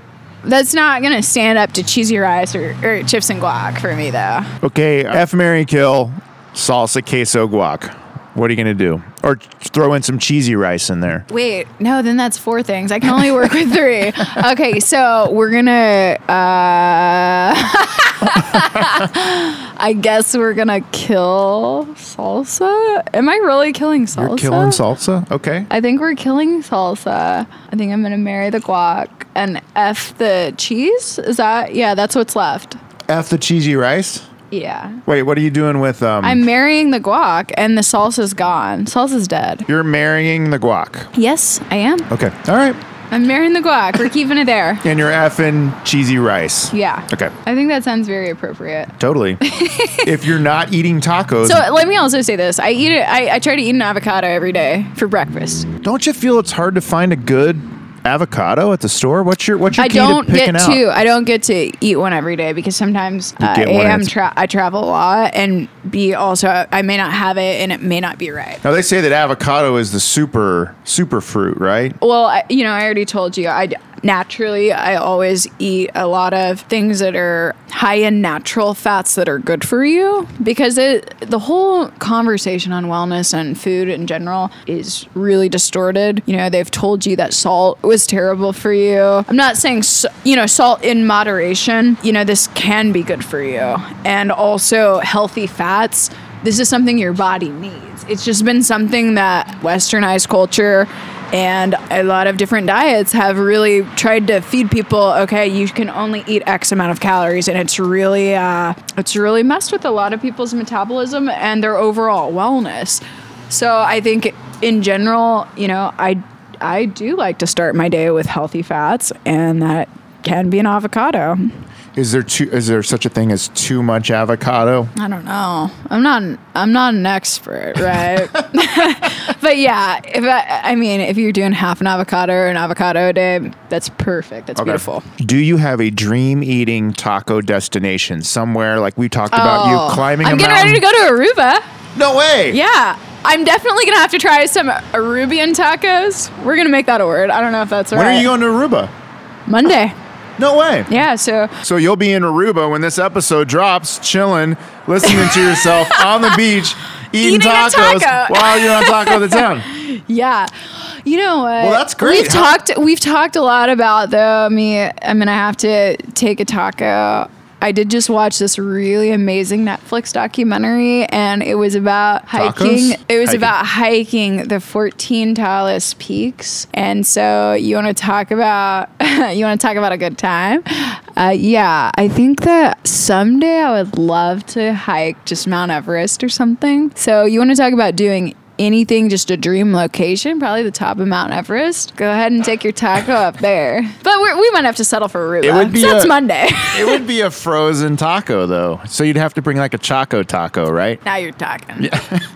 that's not gonna stand up to cheesy rice or, or chips and guac for me though. Okay, F Mary Kill, salsa queso guac. What are you gonna do? Or throw in some cheesy rice in there. Wait, no, then that's four things. I can only work with three. <laughs> Okay, so we're gonna. Uh, <laughs> I guess we're gonna kill salsa. Am I really killing salsa? You're killing salsa? Okay. I think we're killing salsa. I think I'm gonna marry the guac and f the cheese. Is that yeah? That's what's left. F the cheesy rice? Yeah. Wait, what are you doing with um I'm marrying the guac and the salsa's gone. Salsa's dead. You're marrying the guac. Yes, I am. Okay. All right. I'm marrying the guac. We're keeping it there. And you're effing cheesy rice. Yeah. Okay. I think that sounds very appropriate. Totally. <laughs> if you're not eating tacos, So let me also say this: I eat it. I, I try to eat an avocado every day for breakfast. don't you feel it's hard to find a good avocado at the store? What's your what's your I key don't to picking get out? to. I don't get to eat one every day because sometimes uh, a I'm tra- I travel a lot, and b also I may not have it, and it may not be right. Now they say that avocado is the super super fruit, right? Well, I, you know, I already told you. I naturally I always eat a lot of things that are high in natural fats that are good for you because it the whole conversation on wellness and food in general is really distorted. You know, they've told you that salt was terrible for you. I'm not saying you know salt in moderation. You know, this can be good for you, and also healthy fats this is something your body needs. It's just been something that westernized culture and a lot of different diets have really tried to feed people okay you can only eat x amount of calories and it's really uh, it's really messed with a lot of people's metabolism and their overall wellness. So i think in general you know i i do like to start my day with healthy fats and that can be an avocado Is there too is there such a thing as too much avocado? I don't know. I'm not. I'm not an expert, right? <laughs> <laughs> but yeah, if I, I mean, if you're doing half an avocado or an avocado a day, that's perfect. That's beautiful. Do you have a dream eating taco destination somewhere like we talked about Oh, you climbing I'm getting mountain? ready to go to Aruba. No way. Yeah, I'm definitely gonna have to try some Arubian tacos. We're gonna make that a word. I don't know if that's When right. are you going to Aruba? Monday. No way. Yeah. So So you'll be in Aruba when this episode drops, chilling, listening to yourself <laughs> on the beach, eating, Eating tacos taco. while you're on Taco the Town. <laughs> Yeah. You know what? Well, that's great. We've How- talked we've talked a lot about though me I'm to have to take a taco. I did just watch this really amazing Netflix documentary and it was about hiking. Tacos? It was Hiking. about hiking the 14 tallest peaks. And so you want to talk about <laughs> you want to talk about a good time? Uh, yeah, I think that someday I would love to hike just Mount Everest or something. So you want to talk about doing anything just a dream location, probably the top of Mount Everest. Go ahead and take your taco up there. But we're, we might have to settle for Aruba. It would be so that's a- Monday. <laughs> It would be a frozen taco though. So you'd have to bring like a Choco taco, right? now you're talking. Yeah. <laughs>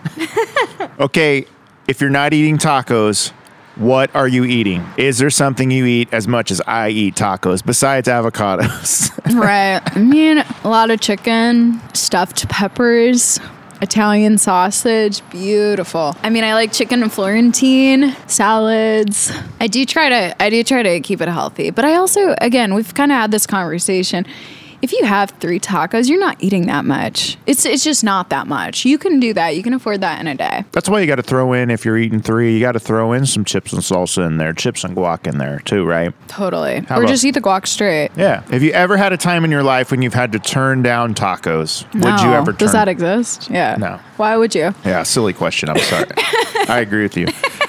Okay, if you're not eating tacos, what are you eating? Is there something you eat as much as I eat tacos besides avocados? <laughs> right. I mean, a lot of chicken, stuffed peppers, Italian sausage, beautiful. I mean, I like chicken and Florentine, salads. I do try to I do try to keep it healthy, but I also again, we've kind of had this conversation. If you have 3 tacos, you're not eating that much. It's it's just not that much. You can do that. You can afford that in a day. That's why you got to throw in if you're eating three, you got to throw in some chips and salsa in there, chips and guac in there too, right? Totally. How or about- just eat the guac straight. Yeah. Have you ever had a time in your life when you've had to turn down tacos? Would you ever turn Does that exist? Yeah. No. Why would you? Yeah, silly question. I'm sorry. <laughs> I agree with you.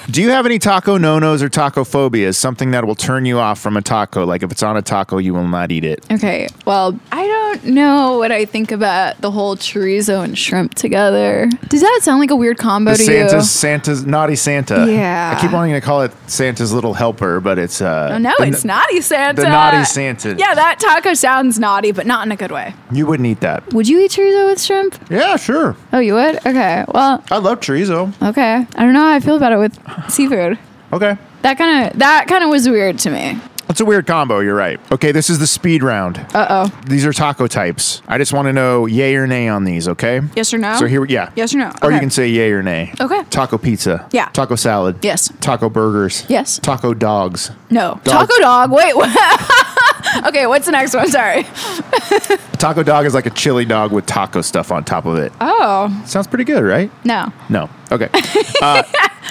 Do you have any taco no nos or taco phobias? Something that will turn you off from a taco? Like if it's on a taco, you will not eat it. Okay. Well, I don't know what I think about the whole chorizo and shrimp together. Does that sound like a weird combo The to Santa's you? Santa's naughty Santa. Yeah. I keep wanting to call it Santa's little helper, but it's uh. Oh, no, the- it's naughty Santa. The naughty Santa. Yeah, that taco sounds naughty, but not in a good way. You wouldn't eat that. Would you eat chorizo with shrimp? Yeah, sure. Oh, you would? Okay. Well, I love chorizo. okay. I don't know how I feel about it with seafood. Okay. That kind of that kind of was weird to me. It's a weird combo, you're right. Okay, this is the speed round. Uh oh. These are taco types. I just want to know yay or nay on these, okay? Yes or no? So here, yeah. Yes or no? Or you Okay. can say yay or nay. Okay. Taco pizza. Yeah. Taco salad. Yes. Taco burgers. Yes. Taco dogs. No. Dog. Taco dog. Wait. what? <laughs> okay. What's the next one? Sorry. <laughs> Taco dog is like a chili dog with taco stuff on top of it. Oh Sounds pretty good, right? no. No. Okay. <laughs> Uh,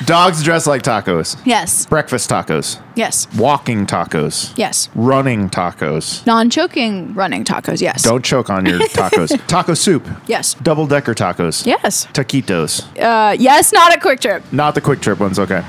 dogs dress like tacos. Yes. Breakfast tacos. Yes. Walking tacos. Yes. Running tacos. Non-choking running tacos. Yes. Don't choke on your tacos. <laughs> Taco soup. Yes. Double decker tacos. Yes. Taquitos. Uh, yes. Not a QuikTrip. Not the QuikTrip ones, okay.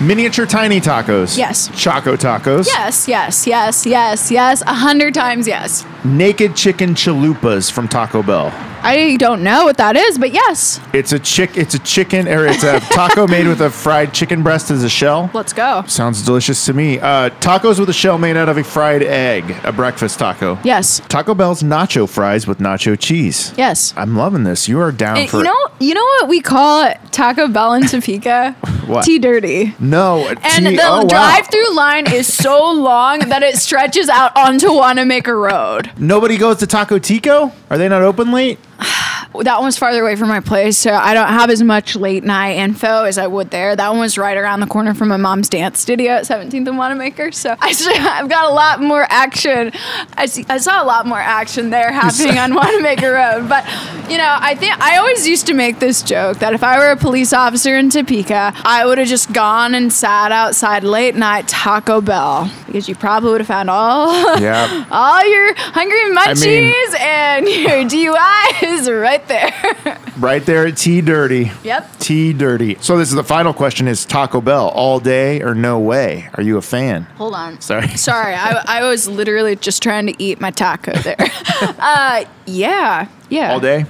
<laughs> Miniature tiny tacos. Yes. Choco tacos. Yes. Yes. Yes. Yes. Yes. A hundred times yes. Naked chicken chalupas from Taco Bell. I don't know what that is, but yes. It's a chick it's a chicken or it's a taco made with a fried chicken breast as a shell. Let's go. Sounds delicious to me. Uh, tacos with a shell made out of a fried egg, a breakfast taco. Yes. Taco Bell's nacho fries with nacho cheese. Yes. I'm loving this. You are down And for you know, you know what we call Taco Bell in Topeka? <laughs> What? Tea dirty. no. And tea- the oh, wow. drive-through line is so <laughs> long that it stretches out onto Wanamaker Road. Nobody goes to Taco Tico? Are they not open late? <sighs> <sighs> <sighs> That one's farther away from my place, so I don't have as much late night info as I would there. That one was right around the corner from my mom's dance studio at 17th and Wanamaker, so <laughs> I have got a lot more action. I, see, I saw a lot more action there happening on Wanamaker <laughs> Road. But you know, I think I always used to make this joke that if I were a police officer in Topeka, I would have just gone and sat outside late night Taco Bell because you probably would have found all Yeah. <laughs> all your hungry mean- munchies and your DUIs right there. right there <laughs> at Tea Dirty. Yep. T Dirty. So this is the final question is Taco Bell all day or no way? Are you a fan? Hold on. Sorry. <laughs> Sorry, I, I was literally just trying to eat my taco there. <laughs> uh, yeah, yeah. All day?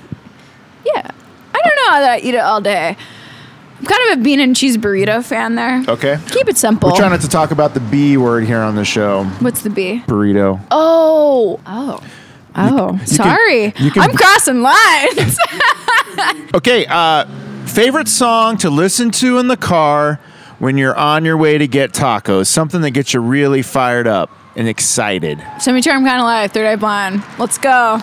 Yeah. I don't know how that I eat it all day. I'm kind of a bean and cheese burrito fan there. Okay. Keep it simple. We're trying not to talk about the B word here on the show. What's the B? Burrito. Oh. Oh. Oh. Sorry. you can- I'm crossing lines. Okay, uh favorite song to listen to in the car when you're on your way to get tacos, something that gets you really fired up and excited. Semi-charm kind of life, third eye blind. Let's go.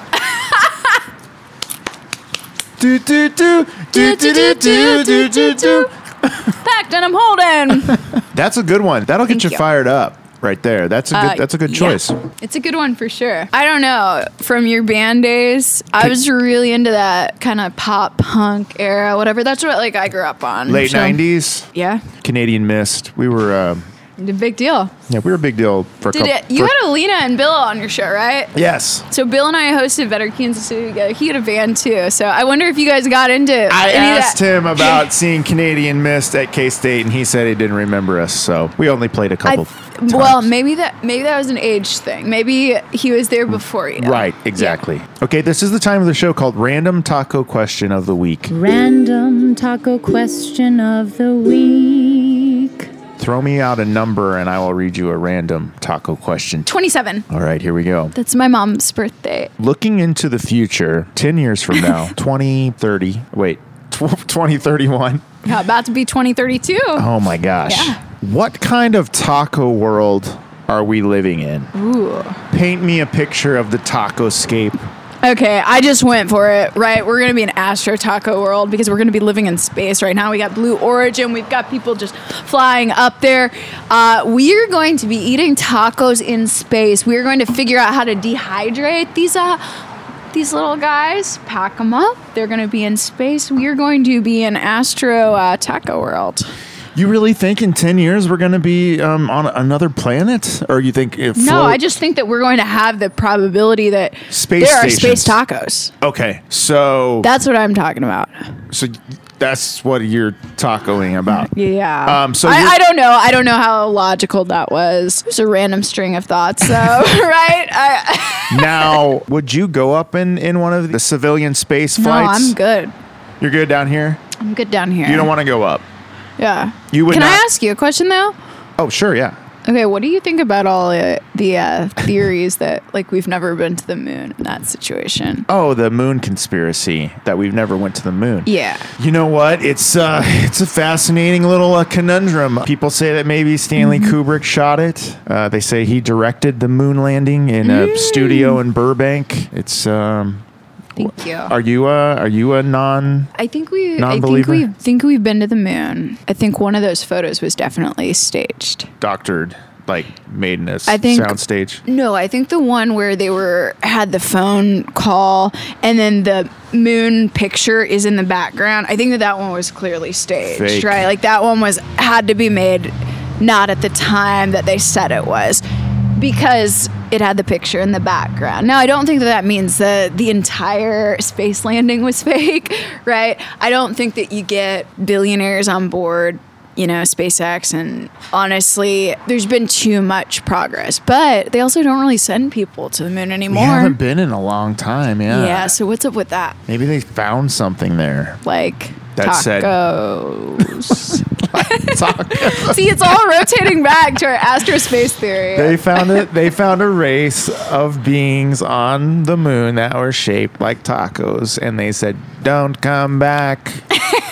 Do do do do do do do do do do. Packed and I'm holding. That's a good one. That'll get Thank you you. fired up right there. That's a good Uh, that's a good yeah. choice. It's a good one for sure. I don't know. From your band days, I was really into that kind of pop punk era, whatever. That's what like I grew up on. Late So, 90s, Yeah. Canadian Mist. We were uh, The big deal. yeah, we were a big deal for a Did couple. it, you for- had Alina and Bill on your show, right? Yes. So Bill and I hosted Better Kansas City together. He had a band too. So I wonder if you guys got into I any of asked that. him <laughs> about seeing Canadian Mist at K State, and he said he didn't remember us. So we only played a couple. th- well, maybe that maybe that was an age thing. Maybe he was there mm. before you. Right, exactly. Okay, this is the time of the show called Random Taco Question of the Week. Random taco question of the week. Throw me out a number and I will read you a random taco question. 27. All right, here we go. That's my mom's birthday. Looking into the future, 10 years from now, <laughs> 2030, wait, tw- 2031. Yeah, about to be 2032. Oh my gosh. Yeah. What kind of taco world are we living in? Ooh. Paint me a picture of the taco scape. Okay, I just went for it. Right, we're gonna be an Astro Taco world because we're gonna be living in space right now. We got Blue Origin. We've got people just flying up there. Uh, we are going to be eating tacos in space. We are going to figure out how to dehydrate these uh these little guys, pack them up. They're going to be in space. We are going to be in Astro uh, Taco world. You really think in 10 years we're going to be um, on another planet? Or you think if No, I just think that we're going to have the probability that Space there are stations. space tacos. Okay, so That's what I'm talking about. so that's what you're tacoing about. Yeah. Um, so I, I don't know. I don't know how logical that was. It's a random string of thoughts, though, <laughs> right? I, <laughs> now, would you go up in in one of the civilian space flights? no? I'm good. You're good down here. I'm good down here. You don't want to go up. Yeah. You would Can I ask you a question though? Oh, sure, yeah. Okay, what do you think about all uh, the uh, theories that like we've never been to the moon in that situation? Oh, the moon conspiracy that we've never went to the moon. Yeah. You know what? It's uh, <laughs> it's a fascinating little uh, conundrum. People say that maybe Stanley Mm-hmm. Kubrick shot it. Uh, they say he directed the moon landing in a Mm. studio in Burbank. It's um, Thank you. are you a are you a non? I think we I think Non-believer? we think we've been to the moon. I think one of those photos was definitely staged. doctored, like made in a I think- soundstage. No, I think the one where they were had the phone call and then the moon picture is in the background. I think that that one was clearly staged, Fake. right? Like that one was had to be made not at the time that they said it was because it had the picture in the background. Now, I don't think that that means that the entire space landing was <laughs> fake, right? I don't think that you get billionaires on board you know, SpaceX, and honestly, there's been too much progress. But they also don't really send people to the moon anymore. We haven't been in a long time. Yeah. yeah, so what's up with that? Maybe they found something there. Like That said- <laughs> <laughs> tacos. See, it's all rotating back to our astrospace theory. They found it. They found a race of beings on the moon that were shaped like tacos, and they said, "Don't come back. <laughs>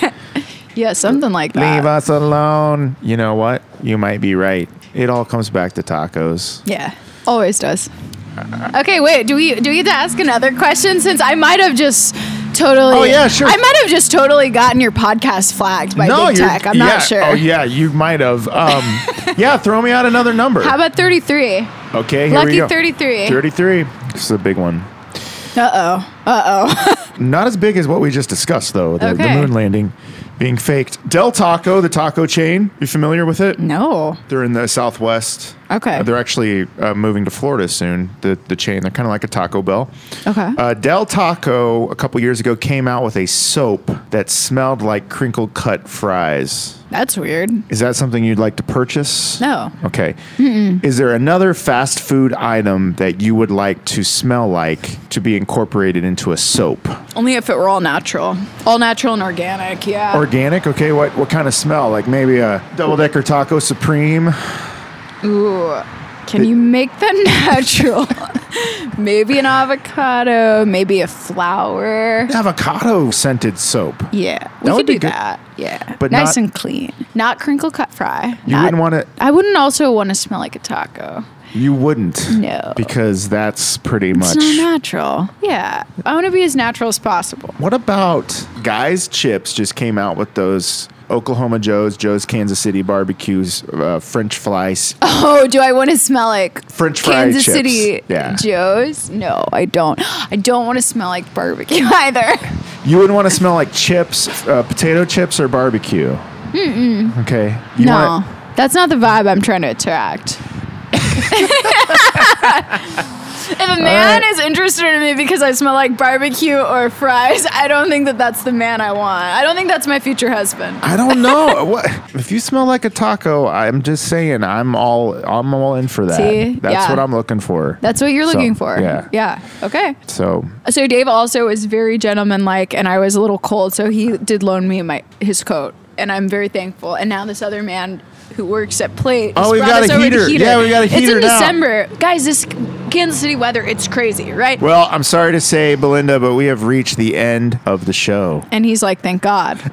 yeah, something like that. Leave us alone." You know what? You might be right. It all comes back to tacos. Yeah, always does. Okay, wait. Do we do we get to ask another question? Since I might have just totally. Oh, yeah, sure. I might have just totally gotten your podcast flagged by big tech. I'm yeah. not sure. Oh yeah, you might have. Um, <laughs> yeah, throw me out another number. How about 33? okay, here Lucky we go. 33. Thirty-three. This is a big one. Uh oh. Uh oh. <laughs> Not as big as what we just discussed, though. The, the moon landing being faked. Del Taco, the taco chain. You familiar with it? no. They're in the Southwest. Okay. Uh, they're actually uh, moving to Florida soon. The the chain. They're kind of like a Taco Bell. Okay. Uh, Del Taco a couple years ago came out with a soap that smelled like crinkle cut fries. That's weird. Is that something you'd like to purchase? No. Okay. Is there another fast food item that you would like to smell like to be incorporated into a soap? Only if it were all natural. All natural and organic, yeah. Organic, okay. What what kind of smell? Like maybe a double decker taco supreme. Ooh. Can you make that <laughs> natural? maybe an avocado, maybe a flower. Avocado scented soap. Yeah, we That could do good. that. Yeah, But nice not- and clean, not crinkle cut fry. You Not- wouldn't want to. I wouldn't also want to smell like a taco. You wouldn't. No. Because that's pretty It's much. not natural. Yeah, I want to be as natural as possible. What about Guys Chips? Just came out with those Oklahoma Joe's, Joe's Kansas City barbecues, uh, French fries. Oh, do I want to smell like French fry Kansas chips. City Yeah. Joe's? No, I don't. I don't want to smell like barbecue <laughs> either. You wouldn't want to smell like chips, uh, potato chips, or barbecue. Mm-mm. Okay. You no, wanna- that's not the vibe I'm trying to attract. <laughs> if a man is interested in me because I smell like barbecue or fries, I don't think that that's the man I want. I don't think that's my future husband. I don't know. <laughs> what if you smell like a taco? I'm just saying. I'm all. I'm all in for that. See? That's Yeah. what I'm looking for. That's what you're So, looking for. Yeah. Yeah. Okay. So So Dave also was very gentlemanlike, and I was a little cold, so he did loan me my his coat, and I'm very thankful. And now this other man who works at Plate. Oh, we've brought got a the heater. Yeah, we got a heater. It's in now. December, guys. This Kansas City weather, it's crazy, right? Well, I'm sorry to say, Belinda, but we have reached the end of the show. And he's like, "Thank God." <laughs>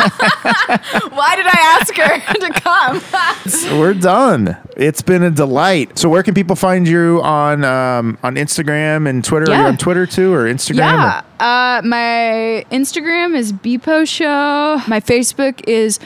Why did I ask her <laughs> to come? so <laughs> We're done. It's been a delight. So, where can people find you on um, on Instagram and Twitter? Are you Yeah. on Twitter too, or Instagram? yeah, uh, my Instagram is Bepo Show. My Facebook is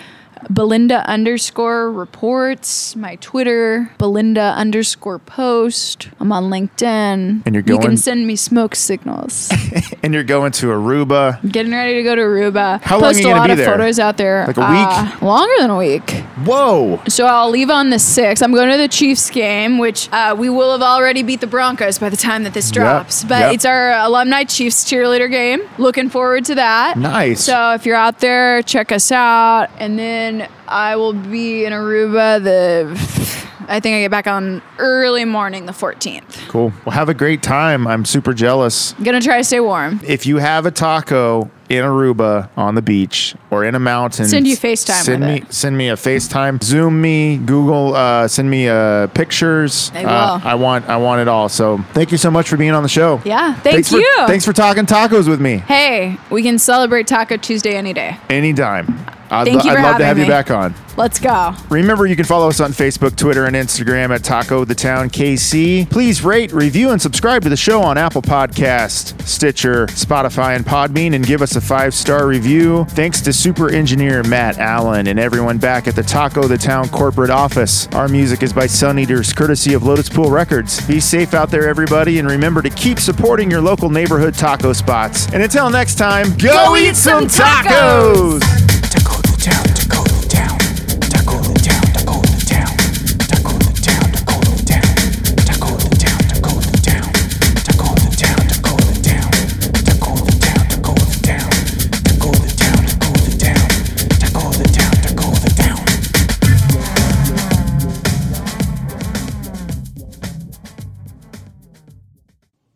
Belinda underscore reports, my Twitter, Belinda underscore post. I'm on LinkedIn. And you're going. You can send me smoke signals. <laughs> And you're going to Aruba. Getting ready to go to Aruba. How long Post are you a lot be of there? photos out there. Like a Uh, longer than a week. Whoa. So I'll leave on the 6th. I'm going to the Chiefs game, which uh, we will have already beat the Broncos by the time that this drops. But yep. it's our alumni Chiefs cheerleader game. Looking forward to that. Nice. So if you're out there, check us out. And then I will be in Aruba the. I think I get back on early morning the 14th. Cool. Well, have a great time. I'm super jealous. Gonna try to stay warm. If you have a taco in Aruba on the beach or in a mountain, Send you FaceTime Send with me, send me a FaceTime. Zoom me. Google. Uh, send me uh, pictures. I Uh. I want. I want it all. So thank you so much for being on the show. Yeah, thank thanks you. For, thanks for talking tacos with me. Hey, we can celebrate Taco Tuesday any day. Anytime. I'd, Thank you I'd love to have you back on. Let's go. Remember, you can follow us on Facebook, Twitter, and Instagram at Taco the Town KC. Please rate, review, and subscribe to the show on Apple Podcast, Stitcher, Spotify, and Podbean, and give us a five star review. Thanks to super engineer Matt Allen and everyone back at the Taco the Town corporate office. Our music is by Sun Eaters, courtesy of Lotus Pool Records. Be safe out there, everybody, and remember to keep supporting your local neighborhood taco spots. And until next time, go, Go eat, eat some some tacos!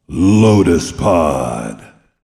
Lotus Pod.